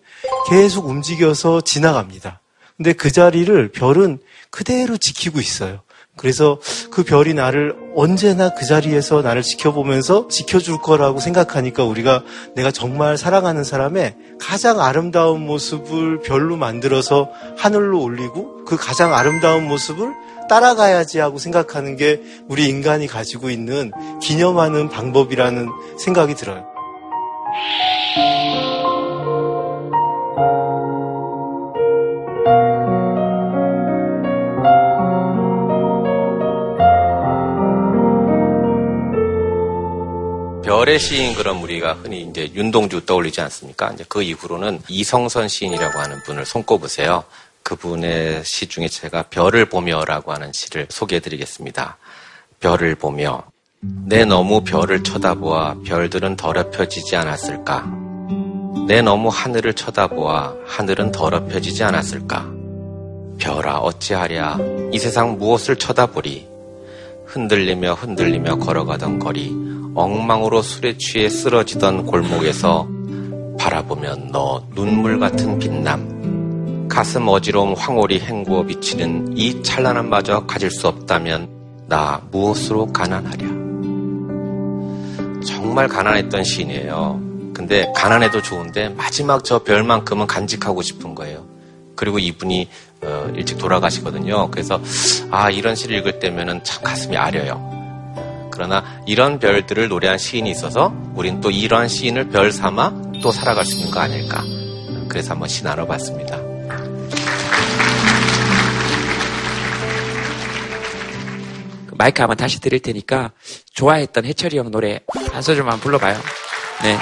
계속 움직여서 지나갑니다. 근데 그 자리를 별은 그대로 지키고 있어요. 그래서 그 별이 나를 언제나 그 자리에서 나를 지켜보면서 지켜줄 거라고 생각하니까 우리가 내가 정말 사랑하는 사람의 가장 아름다운 모습을 별로 만들어서 하늘로 올리고 그 가장 아름다운 모습을 따라가야지 하고 생각하는 게 우리 인간이 가지고 있는 기념하는 방법이라는 생각이 들어요. 별의 시인 그럼 우리가 흔히 이제 윤동주 떠올리지 않습니까? 이제 그 이후로는 이성선 시인이라고 하는 분을 손꼽으세요. 그분의 시 중에 제가 별을 보며라고 하는 시를 소개해 드리겠습니다. 별을 보며 내 너무 별을 쳐다보아 별들은 더럽혀지지 않았을까? 내 너무 하늘을 쳐다보아 하늘은 더럽혀지지 않았을까? 별아 어찌하랴 이 세상 무엇을 쳐다보리 흔들리며 흔들리며 걸어가던 거리 엉망으로 술에 취해 쓰러지던 골목에서 바라보면 너 눈물 같은 빛남 가슴 어지러움 황홀히 헹구어 비치는 이 찬란함마저 가질 수 없다면 나 무엇으로 가난하랴 정말 가난했던 시인이에요 근데 가난해도 좋은데 마지막 저 별만큼은 간직하고 싶은 거예요 그리고 이분이 어, 일찍 돌아가시거든요. 그래서 아 이런 시를 읽을 때면은 참 가슴이 아려요. 그러나 이런 별들을 노래한 시인이 있어서 우린 또 이러한 시인을 별 삼아 또 살아갈 수 있는 거 아닐까. 그래서 한번 시 나눠봤습니다. 마이크 한번 다시 드릴 테니까 좋아했던 해철이 형 노래 한 소절만 불러봐요. 네.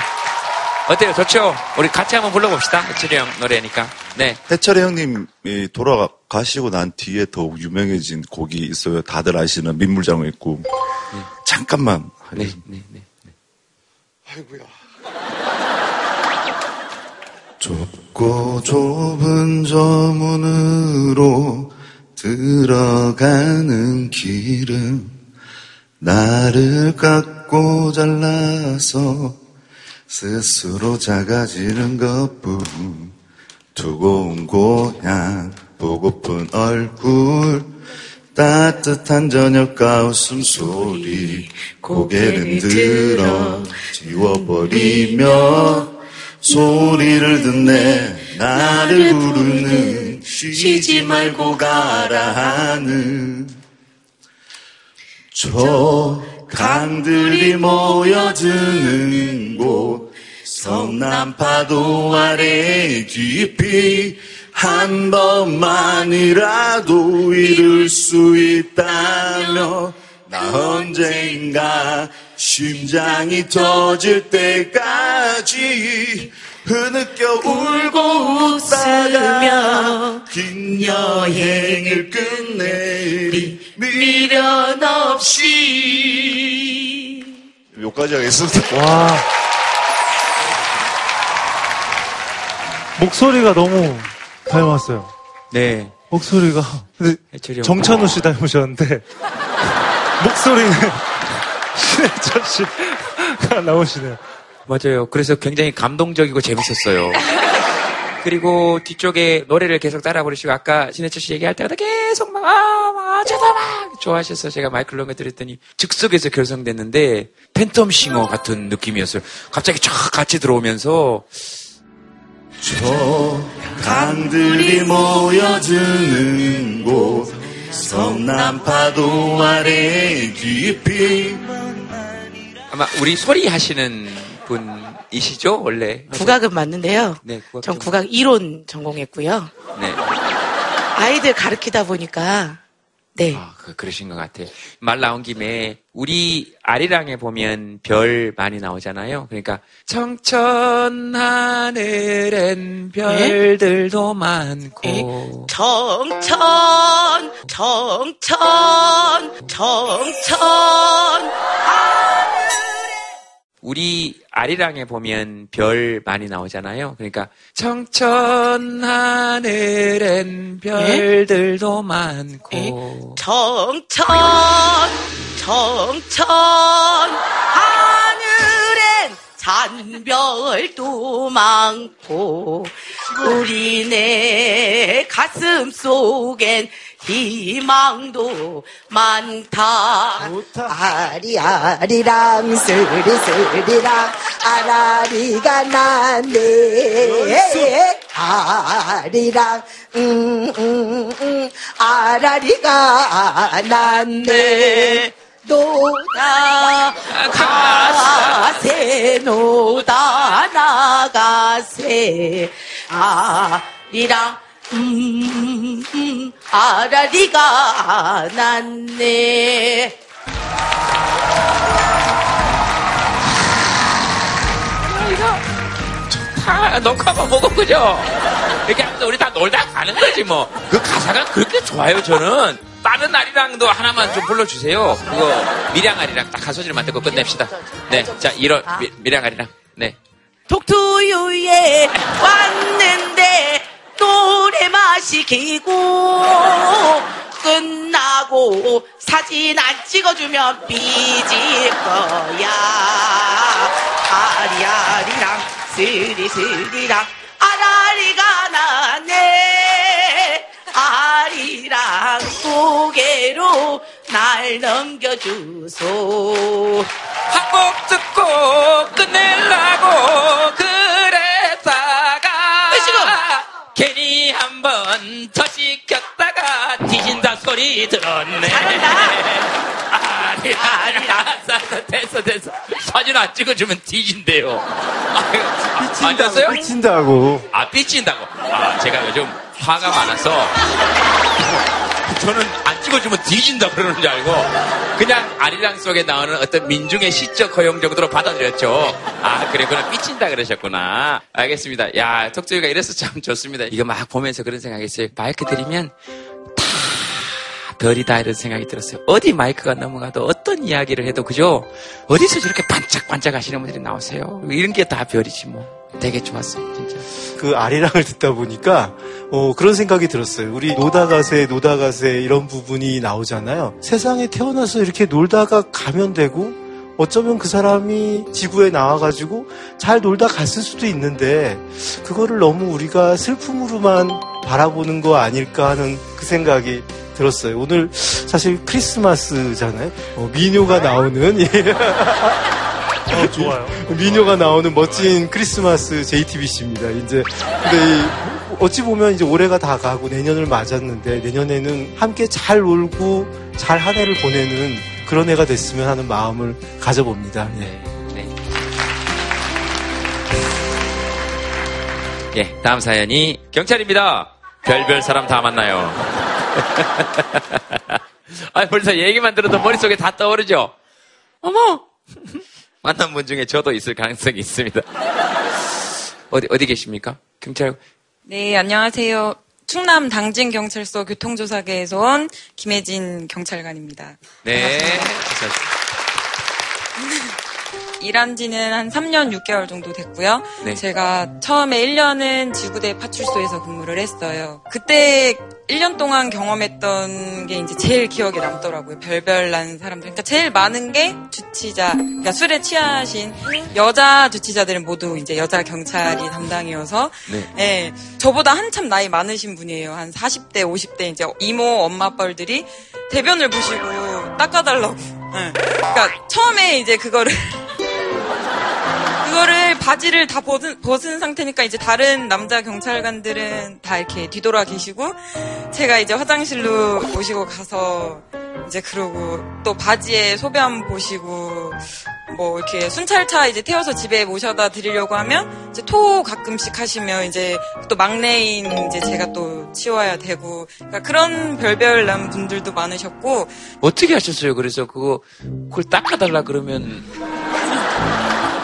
어때요? 좋죠? 우리 같이 한번 불러봅시다. 해철이 형 노래니까. 네. 해철이 형님이 돌아가시고 난 뒤에 더욱 유명해진 곡이 있어요. 다들 아시는 민물장어 있고. 잠깐만. 네, 네, 네. 아이고야. 좁고 좁은 저 문으로 들어가는 길은 나를 깎고 잘라서 스스로 작아지는 것뿐. 두고 온 고향 보고픈 얼굴 따뜻한 저녁과 웃음소리 고개는 들어 지워버리며 소리를 듣네. 나를 부르는 쉬지 말고 가라 하는 저 강들이 모여드는 곳 성남 파도 아래 깊이 한 번만이라도 이룰 수 있다면 나 언젠가 심장이 터질 때까지 흐느껴 울고 웃다가 긴 여행을 끝내리 미련 없이 여기까지 하겠습니다. 와. 목소리가 너무 닮았어요. 네. 목소리가. 근데. 정찬우 씨 닮으셨는데, 목소리는 신해철 씨가 나오시네요. 맞아요. 그래서 굉장히 감동적이고 재밌었어요. 그리고 뒤쪽에 노래를 계속 따라 부르시고 아까 신해철 씨 얘기할 때마다 계속 막, 아, 막, 저다 막 좋아하셔서 제가 마이크를 넘겨드렸더니 즉석에서 결성됐는데 팬텀 싱어 같은 느낌이었어요. 갑자기 쫙 같이 들어오면서 저 강들이 모여드는 곳 성남 파도 아래 깊이 아마 우리 소리 하시는 분이시죠? 원래. 국악은 맞는데요. 네, 국악 전 좀- 국악 이론 전공했고요. 네. 아이들 가르치다 보니까 네. 아, 그, 그러신 것 같아요. 말 나온 김에 우리 아리랑에 보면 별 많이 나오잖아요. 그러니까 청천 하늘엔 별들도 많고 청천, 청천, 청천. 우리 아리랑에 보면 별 많이 나오잖아요. 그러니까 청천 하늘엔 별들도 많고 청천, 청천. 하늘엔 잔별도 많고, 우리네 가슴 속엔 희망도 많다. 아리아리랑 스리스리랑 아라리가 났네. 아리랑 음, 음, 음, 아라리가 났네. 노다. 가세 노다. 나가세. 아리랑 음, 음, 아라리가 났네 다 녹화만 보고 그죠? 이렇게 하면서 우리 다 놀다 가는 거지 뭐. 그 가사가 그렇게 좋아요 저는. 다른 아리랑도 하나만 좀 불러주세요. 그거 미량 아리랑 딱 한 소절만 듣고 끝냅시다. 네, 자 이런 미, 미량 아리랑. 네. 독투유에 왔는데 노래 마시기고 끝나고 사진 안 찍어주면 삐질 거야. 아리아리랑 스리스리랑 아라리가 나네. 아리랑 고개로 날 넘겨주소. 한곡 듣고 끝내려고 그 한 번 더 시켰다가 뒤진다 소리 들었네. 아리랑 됐어 됐어 사진 안 찍어주면 뒤진대요. 삐친다고요? 삐친다고. 아 삐친다고. 아 제가 요즘 화가 많아서 저는 안 찍어주면 뒤진다 그러는 줄 알고 그냥 아리랑 속에 나오는 어떤 민중의 시적 허용 정도로 받아들였죠. 아 그래 그럼 삐친다 그러셨구나. 알겠습니다. 야 톡조이가 이래서 참 좋습니다. 이거 막 보면서 그런 생각했어요. 마이크 드리면 다 별이다 이런 생각이 들었어요. 어디 마이크가 넘어가도 어떤 이야기를 해도 그죠? 어디서 저렇게 반짝반짝 하시는 분들이 나오세요. 이런 게 다 별이지 뭐. 되게 좋았어요 진짜. 그 아리랑을 듣다 보니까 어, 그런 생각이 들었어요. 우리 노다가세, 노다가세 이런 부분이 나오잖아요. 세상에 태어나서 이렇게 놀다가 가면 되고 어쩌면 그 사람이 지구에 나와가지고 잘 놀다 갔을 수도 있는데 그거를 너무 우리가 슬픔으로만 바라보는 거 아닐까 하는 그 생각이 들었어요. 오늘 사실 크리스마스잖아요. 어, 미녀가 나오는 예. 어, 좋아요. 미녀가 나오는 멋진 크리스마스 JTBC입니다. 이제 근데 이 어찌 보면 이제 올해가 다 가고 내년을 맞았는데 내년에는 함께 잘 놀고 잘 한 해를 보내는 그런 해가 됐으면 하는 마음을 가져봅니다. 예. 예, 다음 사연이 경찰입니다. 별별 사람 다 만나요. 아, 벌써 얘기만 들어도 머릿속에 다 떠오르죠? 어머! 만난 분 중에 저도 있을 가능성이 있습니다. 어디, 어디 계십니까? 경찰, 네, 안녕하세요. 충남 당진경찰서 교통조사계에서 온 김혜진 경찰관입니다. 네. 일한 지는 한 3년 6개월 정도 됐고요. 네. 제가 처음에 1년은 지구대 파출소에서 근무를 했어요. 그때 1년 동안 경험했던 게 이제 제일 기억에 남더라고요. 별별난 사람들. 그러니까 제일 많은 게 주치자, 그러니까 술에 취하신 여자 주치자들은 모두 이제 여자 경찰이 담당이어서 네. 예, 저보다 한참 나이 많으신 분이에요. 한 40대, 50대 이제 이모, 엄마 아빠들이 대변을 보시고 닦아달라고. 예. 그러니까 처음에 이제 그거를 그거를 바지를 다 벗은, 벗은 상태니까 이제 다른 남자 경찰관들은 다 이렇게 뒤돌아 계시고 제가 이제 화장실로 모시고 가서 이제 그러고 또 바지에 소변 보시고 뭐 이렇게 순찰차 이제 태워서 집에 모셔다 드리려고 하면 이제 토 가끔씩 하시면 이제 또 막내인 이제 제가 또 치워야 되고 그러니까 그런 별별난 분들도 많으셨고 어떻게 하셨어요? 그래서 그거 그걸 닦아달라 그러면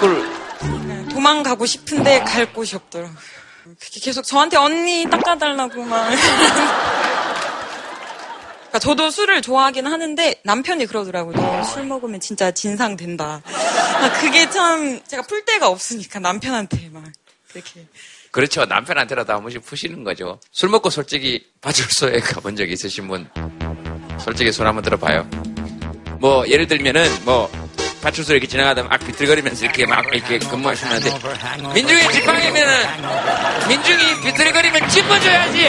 그걸 도망가고 싶은데 갈 곳이 없더라고요. 그게 계속 저한테 언니 닦아달라고 막. 그러니까 저도 술을 좋아하긴 하는데 남편이 그러더라고요. 너 술 먹으면 진짜 진상 된다. 아, 그게 참 제가 풀 데가 없으니까 남편한테 막 이렇게. 그렇죠. 남편한테라도 한 번씩 푸시는 거죠. 술 먹고 솔직히 파출소에 가본 적 있으신 분 솔직히 손 한번 들어봐요. 뭐 예를 들면은 뭐 파출소 이렇게 지나가다 막 비틀거리면서 이렇게 막 이렇게 근무하시는데 민중이 지팡이면은 민중이 비틀거리면 짚어줘야지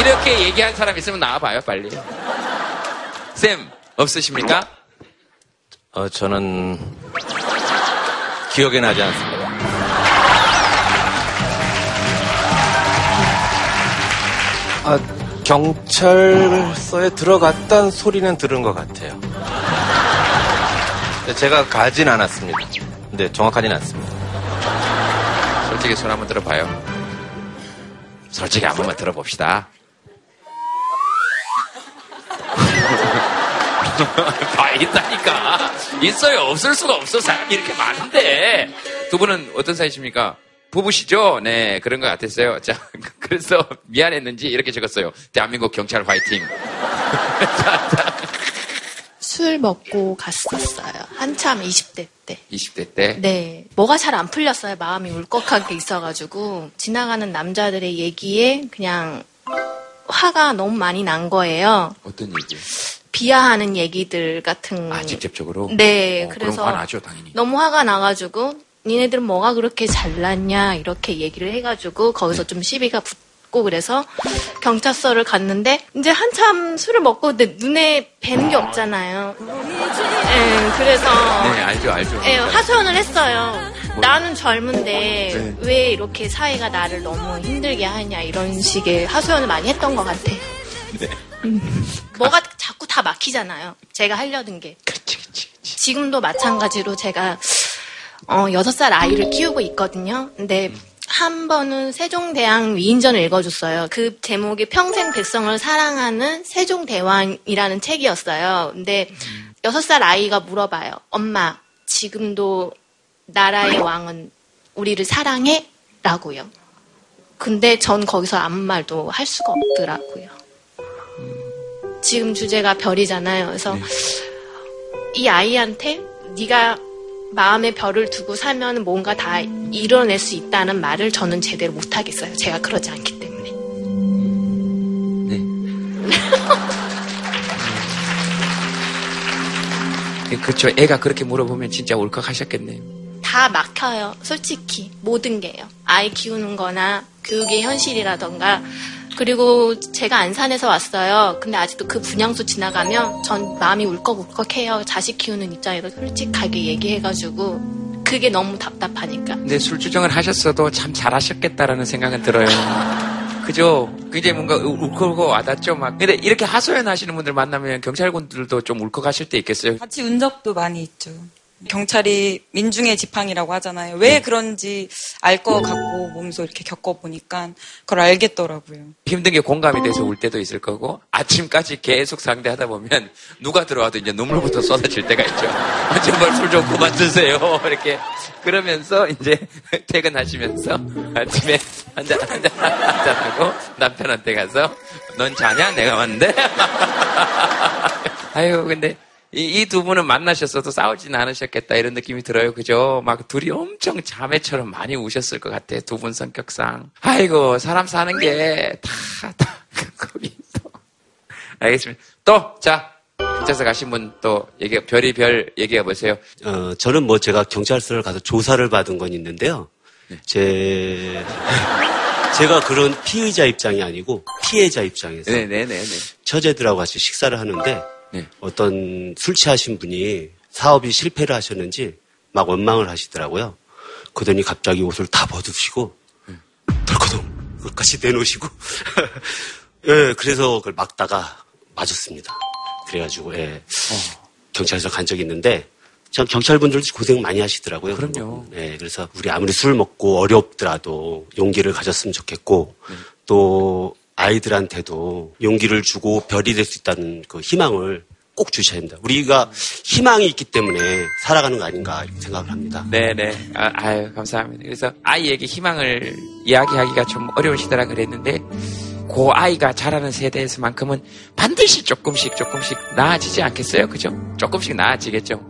이렇게 얘기한 사람 있으면 나와봐요 빨리 쌤 없으십니까? 어, 저는 기억에 나지 않습니다. 아, 경찰서에 들어갔다는 소리는 들은 것 같아요. 근데 제가 가진 않았습니다. 근데 정확하진 않습니다. 솔직히 손 한번 들어봐요. 솔직히 한 번만 들어봅시다. 다 있다니까. 있어요. 없을 수가 없어. 사람이 이렇게 많은데. 두 분은 어떤 사이십니까? 부부시죠? 네 그런 것 같았어요. 자 그래서 미안했는지 이렇게 적었어요. 대한민국 경찰 화이팅 술 먹고 갔었어요. 한참 20대 때. 20대 때 네. 뭐가 잘 안 풀렸어요. 마음이 울컥하게 있어가지고. 지나가는 남자들의 얘기에 그냥 화가 너무 많이 난 거예요. 어떤 얘기? 비하하는 얘기들 같은. 아 직접적으로? 네. 어, 그래서 그럼 화나죠 당연히 너무 화가 나가지고 니네들은 뭐가 그렇게 잘났냐 이렇게 얘기를 해가지고 거기서 좀 시비가 붙 고 그래서 경찰서를 갔는데 이제 한참 술을 먹고 근데 눈에 뵈는 게 없잖아요. 네, 그래서 네 알죠 알죠 예, 하소연을 했어요. 나는 젊은데 네. 왜 이렇게 사회가 나를 너무 힘들게 하냐 이런 식의 하소연을 많이 했던 것 같아. 네. 뭐가 자꾸 다 막히잖아요. 제가 하려던 게. 지금도 마찬가지로 제가 어, 6살 아이를 키우고 있거든요. 근데 한 번은 세종대왕 위인전을 읽어줬어요. 그 제목이 평생 백성을 사랑하는 세종대왕이라는 책이었어요. 근데 6살 아이가 물어봐요. 엄마, 지금도 나라의 왕은 우리를 사랑해? 라고요. 근데 전 거기서 아무 말도 할 수가 없더라고요. 지금 주제가 별이잖아요. 그래서 이 아이한테 네가 마음에 별을 두고 살면 뭔가 다 이뤄낼 수 있다는 말을 저는 제대로 못 하겠어요. 제가 그러지 않기 때문에. 그렇죠 애가 그렇게 물어보면 진짜 울컥하셨겠네요 다 막혀요. 솔직히 모든 게요. 아이 키우는 거나 교육의 현실이라던가 그리고 제가 안산에서 왔어요. 근데 아직도 그 분양소 지나가면 전 마음이 울컥울컥해요. 자식 키우는 입장에서 솔직하게 얘기해가지고 그게 너무 답답하니까. 근데 술주정을 하셨어도 참 잘하셨겠다라는 생각은 들어요. 그죠? 굉장히 뭔가 울- 울컥하고 와닿죠? 막. 근데 이렇게 하소연 하시는 분들 만나면 경찰분들도 좀 울컥하실 때 있겠어요? 같이 운 적도 많이 있죠. 경찰이 민중의 지팡이라고 하잖아요. 왜 그런지 알 것 같고 몸소 이렇게 겪어보니까 그걸 알겠더라고요. 힘든 게 공감이 돼서 울 때도 있을 거고 아침까지 계속 상대하다 보면 누가 들어와도 이제 눈물부터 쏟아질 때가 있죠. 아, 제발 술 좀 그만 드세요. 이렇게 그러면서 이제 퇴근하시면서 아침에 한잔 한잔 한잔 하고 남편한테 가서 넌 자냐? 내가 왔는데. 아유 근데 이두 분은 만나셨어도 싸우진 않으셨겠다 이런 느낌이 들어요. 그죠? 막 둘이 엄청 자매처럼 많이 우셨을 것 같아. 두 분 성격상. 아이고 사람 사는 게 다 다 거기 또. 알겠습니다. 또 자. 경찰서 가신 분 또 얘기 별이 별 얘기해 보세요. 어, 저는 뭐 제가 경찰서를 가서 조사를 받은 건 있는데요. 네. 제, 제가 그런 피의자 입장이 아니고 피해자 입장에서 네네네네. 처제들하고 같이 식사를 하는데 어떤 술 취하신 분이 사업이 실패를 하셨는지 막 원망을 하시더라고요. 그러더니 갑자기 옷을 다 벗으시고 덜커덩 끝까지 내놓으시고 예, 그래서 그걸 막다가 맞았습니다. 그래가지고 예. 경찰서 간 적이 있는데 참 경찰분들도 고생 많이 하시더라고요. 그럼요. 네, 그래서 우리 아무리 술 먹고 어렵더라도 용기를 가졌으면 좋겠고 또 아이들한테도 용기를 주고 별이 될 수 있다는 그 희망을 꼭 주셔야 합니다. 우리가 희망이 있기 때문에 살아가는 거 아닌가 생각을 합니다. 네네. 아, 아유, 감사합니다. 그래서 아이에게 희망을 이야기하기가 좀 어려운 시대라 그랬는데, 그 아이가 자라는 세대에서만큼은 반드시 조금씩 조금씩 나아지지 않겠어요? 그죠? 조금씩 나아지겠죠?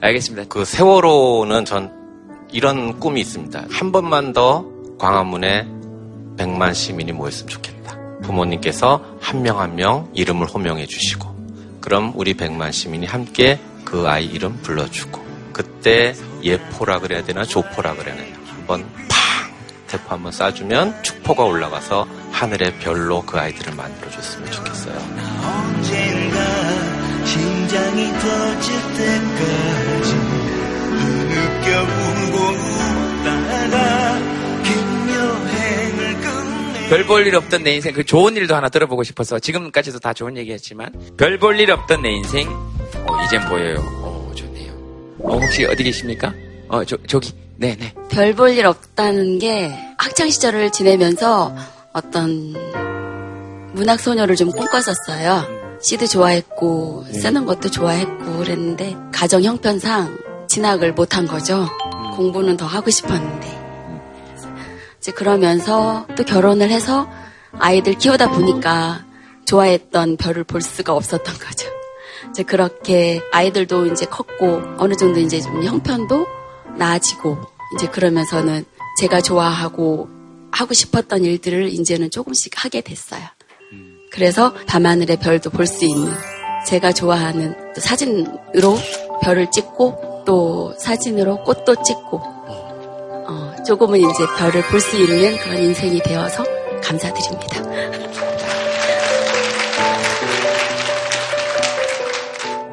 알겠습니다. 그 세월호는 전 이런 꿈이 있습니다. 한 번만 더 광화문에 100만 시민이 모였으면 좋겠다. 부모님께서 한명 한 명 이름을 호명해 주시고 그럼 우리 100만 시민이 함께 그 아이 이름 불러주고 그때 예포라 그래야 되나 조포라 그래야 되나 한번 팡 대포 한번 쏴주면 축포가 올라가서 하늘의 별로 그 아이들을 만들어 줬으면 좋겠어요. 언젠가 심장이 터질 때까지 흐느껴 울 별 볼 일 없던 내 인생, 그 좋은 일도 하나 들어보고 싶어서 지금까지도 다 좋은 얘기했지만, 별 볼 일 없던 내 인생, 어, 이젠 보여요. 어, 좋네요. 어, 혹시 어디 계십니까? 어, 저, 저기, 네네. 별 볼 일 없다는 게 학창 시절을 지내면서 어떤 문학 소녀를 좀 꿈꿨었어요. 시도 좋아했고 쓰는 것도 좋아했고 그랬는데 가정 형편상 진학을 못한 거죠. 공부는 더 하고 싶었는데 이제 그러면서 또 결혼을 해서 아이들 키우다 보니까 좋아했던 별을 볼 수가 없었던 거죠. 이제 그렇게 아이들도 이제 컸고 어느 정도 이제 좀 형편도 나아지고 이제 그러면서는 제가 좋아하고 하고 싶었던 일들을 이제는 조금씩 하게 됐어요. 그래서 밤하늘의 별도 볼 수 있는 제가 좋아하는 또 사진으로 별을 찍고 또 사진으로 꽃도 찍고 어, 조금은 이제 별을 볼 수 있는 그런 인생이 되어서 감사드립니다.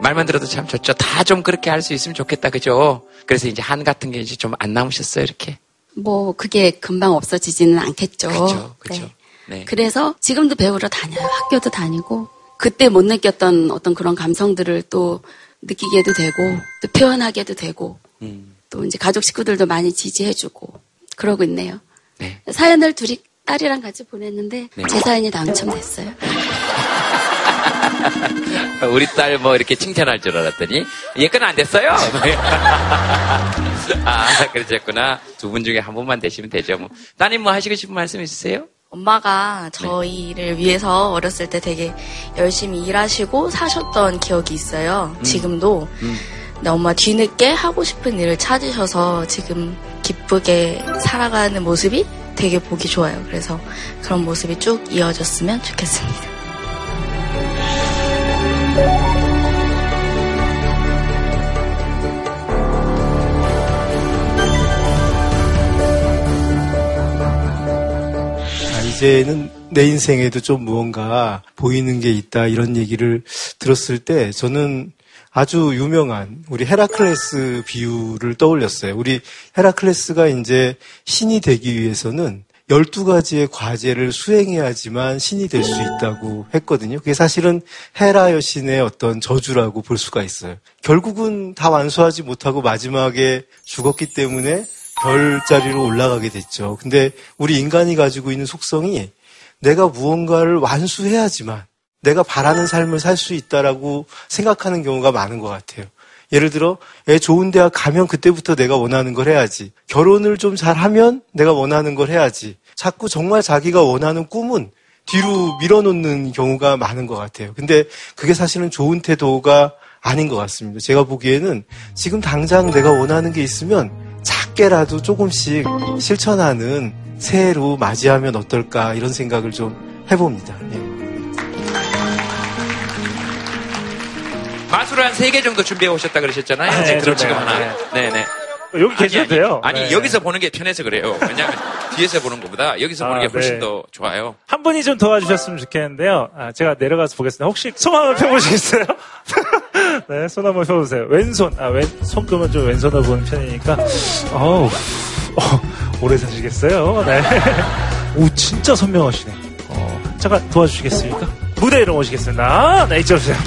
말만 들어도 참 좋죠. 다 좀 그렇게 할 수 있으면 좋겠다, 그죠? 그래서 이제 한 같은 게 이제 좀 안 남으셨어요, 이렇게. 뭐 그게 금방 없어지지는 않겠죠. 그렇죠, 그렇죠. 네. 네. 그래서 지금도 배우러 다녀요. 학교도 다니고 그때 못 느꼈던 어떤 그런 감성들을 또 느끼게도 되고 또 표현하게도 되고 음. 또 이제 가족 식구들도 많이 지지해주고 그러고 있네요. 네. 사연을 둘이 딸이랑 같이 보냈는데 네. 제 사연이 당첨됐어요. 우리 딸 뭐 이렇게 칭찬할 줄 알았더니 얘건 안 됐어요. 아 그러셨구나. 두 분 중에 한 분만 되시면 되죠. 뭐. 따님 뭐 하시고 싶은 말씀 있으세요? 엄마가 저희를 위해서 어렸을 때 되게 열심히 일하시고 사셨던 기억이 있어요. 음. 지금도. 음. 근데 엄마 뒤늦게 하고 싶은 일을 찾으셔서 지금 기쁘게 살아가는 모습이 되게 보기 좋아요. 그래서 그런 모습이 쭉 이어졌으면 좋겠습니다. 아, 이제는 내 인생에도 좀 무언가 보이는 게 있다 이런 얘기를 들었을 때 저는 아주 유명한 우리 헤라클레스 비유를 떠올렸어요. 우리 헤라클레스가 이제 신이 되기 위해서는 12가지의 과제를 수행해야지만 신이 될 수 있다고 했거든요. 그게 사실은 헤라 여신의 어떤 저주라고 볼 수가 있어요. 결국은 다 완수하지 못하고 마지막에 죽었기 때문에 별자리로 올라가게 됐죠. 근데 우리 인간이 가지고 있는 속성이 내가 무언가를 완수해야지만 내가 바라는 삶을 살 수 있다라고 생각하는 경우가 많은 것 같아요. 예를 들어, 애 좋은 대학 가면 그때부터 내가 원하는 걸 해야지. 결혼을 좀 잘하면 내가 원하는 걸 해야지. 자꾸 정말 자기가 원하는 꿈은 뒤로 밀어놓는 경우가 많은 것 같아요. 근데 그게 사실은 좋은 태도가 아닌 것 같습니다. 제가 보기에는 지금 당장 내가 원하는 게 있으면 작게라도 조금씩 실천하는 새해로 맞이하면 어떨까 이런 생각을 좀 해봅니다. 예. 마술을 한세 개 정도 준비해 오셨다 그러셨잖아요. 아, 네, 네, 그럼 네, 지금 하나. 네. 네네. 여기 계셔도 아니, 돼요. 아니, 네. 여기서 보는 게 편해서 그래요. 왜냐하면 뒤에서 보는 것보다 여기서 보는 아, 게 훨씬 네. 더 좋아요. 한 분이 좀 도와주셨으면 좋겠는데요. 아, 제가 내려가서 보겠습니다. 혹시 손 한번 펴보시겠어요? 네, 손 한번 펴보세요. 왼손, 아, 왼, 손금은 좀 왼손으로 보는 편이니까. 어우, 어, 오래 사시겠어요? 네. 오, 진짜 선명하시네. 어, 잠깐 도와주시겠습니까? 무대 위로 오시겠습니다. 네, 이쪽 오세요.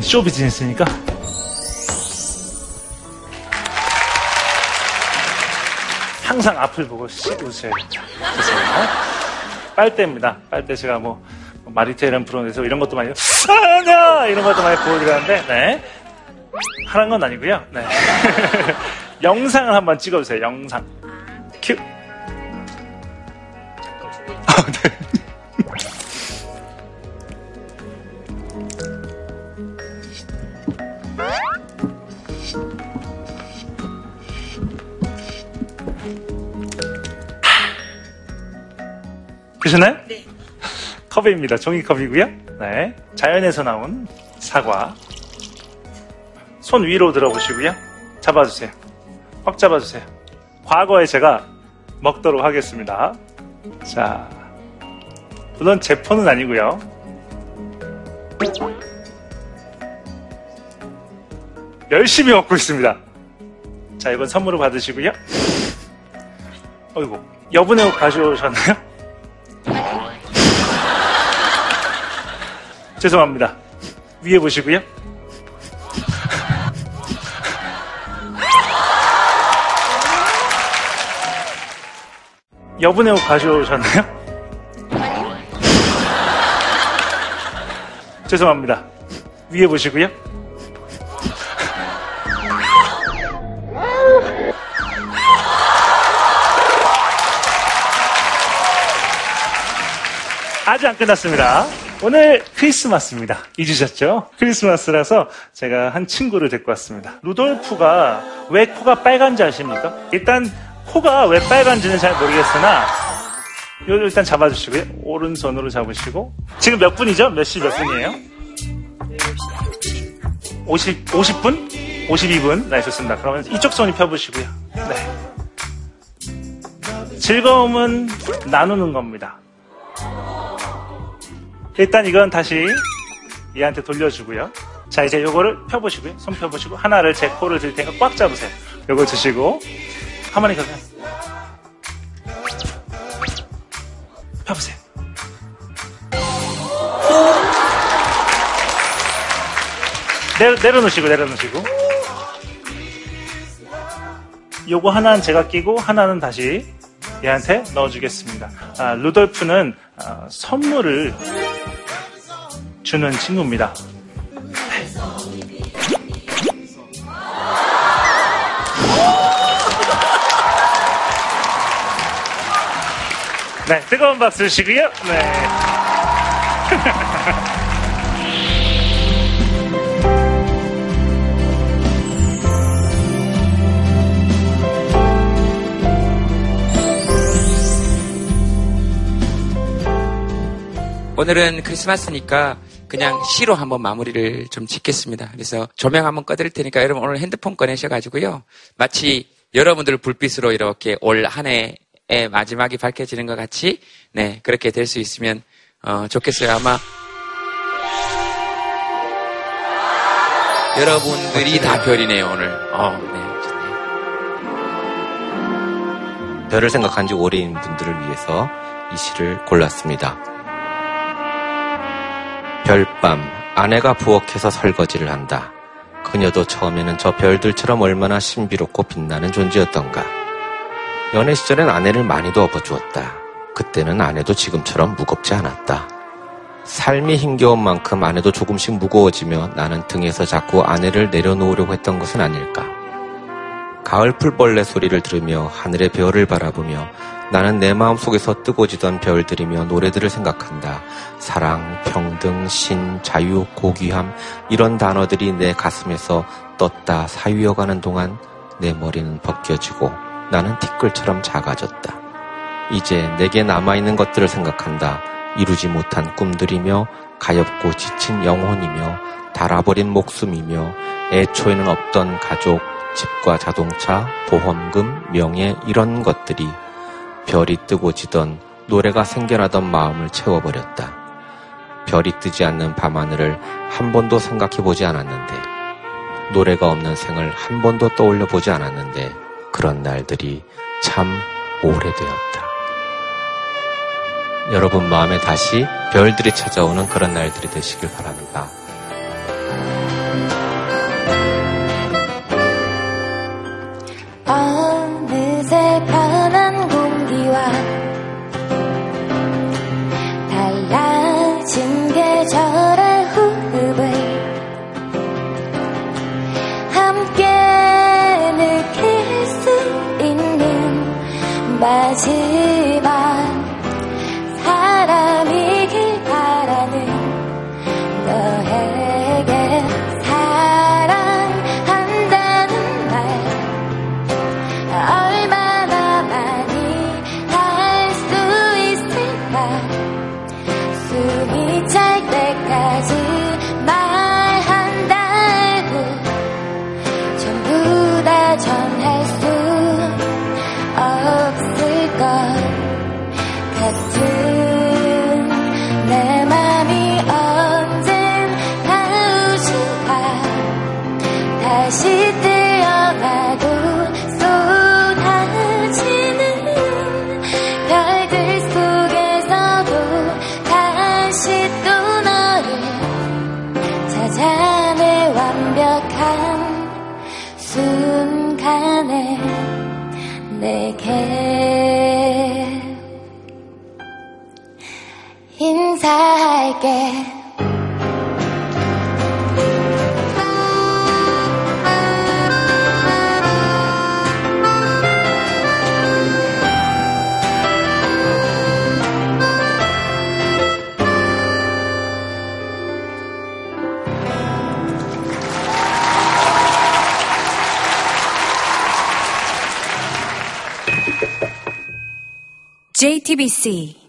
쇼 비즈니스니까. 항상 앞을 보고 씩 웃으셔야. 죄송합니다. 빨대입니다. 빨대 제가 뭐 마리테이라는 프로에서 이런 것도 많이 아냐 이런 것도 많이 보여드렸는데 네. 하는 건 아니고요. 네. 영상을 한번 찍어주세요. 영상. 큐. 아, 네. 되셨나요? 네. 컵입니다. 종이컵이고요. 네. 자연에서 나온 사과. 손 위로 들어보시고요. 잡아주세요. 꽉 잡아주세요. 과거에 제가 먹도록 하겠습니다. 자, 물론 제 폰은 아니고요. 열심히 먹고 있습니다. 자, 이건 선물을 받으시고요. 어이구, 여분의 옷 가져오셨나요? 죄송합니다. 위에 보시고요. 여분의 옷 가져오셨나요? 죄송합니다. 위에 보시고요. 아직 안 끝났습니다. 오늘 크리스마스입니다. 잊으셨죠? 크리스마스라서 제가 한 친구를 데리고 왔습니다. 루돌프가 왜 코가 빨간지 아십니까? 일단 코가 왜 빨간지는 잘 모르겠으나 이걸 일단 잡아주시고요. 오른손으로 잡으시고 지금 몇 분이죠? 몇 시 몇 분이에요? 50, 50분? 52분? 네, 좋습니다. 그러면 이쪽 손이 펴보시고요. 네. 즐거움은 나누는 겁니다. 일단 이건 다시 얘한테 돌려주고요. 자, 이제 요거를 펴보시고요. 손 펴보시고, 하나를 제 코를 들 테니까 꽉 잡으세요. 요거 드시고, 가만히 가세요. 펴보세요. 내려, 내려놓으시고, 내려놓으시고. 요거 하나는 제가 끼고, 하나는 다시 얘한테 넣어주겠습니다. 아, 루돌프는 아, 선물을 주는 친구입니다. 네, 뜨거운 박수 주시고요. 네. 오늘은 크리스마스니까 그냥 시로 한번 마무리를 좀 짓겠습니다. 그래서 조명 한번 꺼드릴 테니까 여러분 오늘 핸드폰 꺼내셔가지고요. 마치 여러분들 불빛으로 이렇게 올 한 해의 마지막이 밝혀지는 것 같이 네 그렇게 될 수 있으면 어, 좋겠어요. 아마 여러분들이 다 별이네요 오늘. 어, 네. 별을 생각한 지 오래인 분들을 위해서 이 시를 골랐습니다. 별밤, 아내가 부엌에서 설거지를 한다. 그녀도 처음에는 저 별들처럼 얼마나 신비롭고 빛나는 존재였던가. 연애 시절엔 아내를 많이도 업어주었다. 그때는 아내도 지금처럼 무겁지 않았다. 삶이 힘겨운 만큼 아내도 조금씩 무거워지며 나는 등에서 자꾸 아내를 내려놓으려고 했던 것은 아닐까. 가을 풀벌레 소리를 들으며 하늘의 별을 바라보며 나는 내 마음속에서 뜨거워지던 별들이며 노래들을 생각한다. 사랑, 평등, 신, 자유, 고귀함 이런 단어들이 내 가슴에서 떴다 사유여가는 동안 내 머리는 벗겨지고 나는 티끌처럼 작아졌다. 이제 내게 남아있는 것들을 생각한다. 이루지 못한 꿈들이며 가엽고 지친 영혼이며 달아버린 목숨이며 애초에는 없던 가족, 집과 자동차, 보험금, 명예 이런 것들이 별이 뜨고 지던 노래가 생겨나던 마음을 채워버렸다. 별이 뜨지 않는 밤하늘을 한 번도 생각해 보지 않았는데, 노래가 없는 생을 한 번도 떠올려 보지 않았는데, 그런 날들이 참 오래되었다. 여러분 마음에 다시 별들이 찾아오는 그런 날들이 되시길 바랍니다. BBC.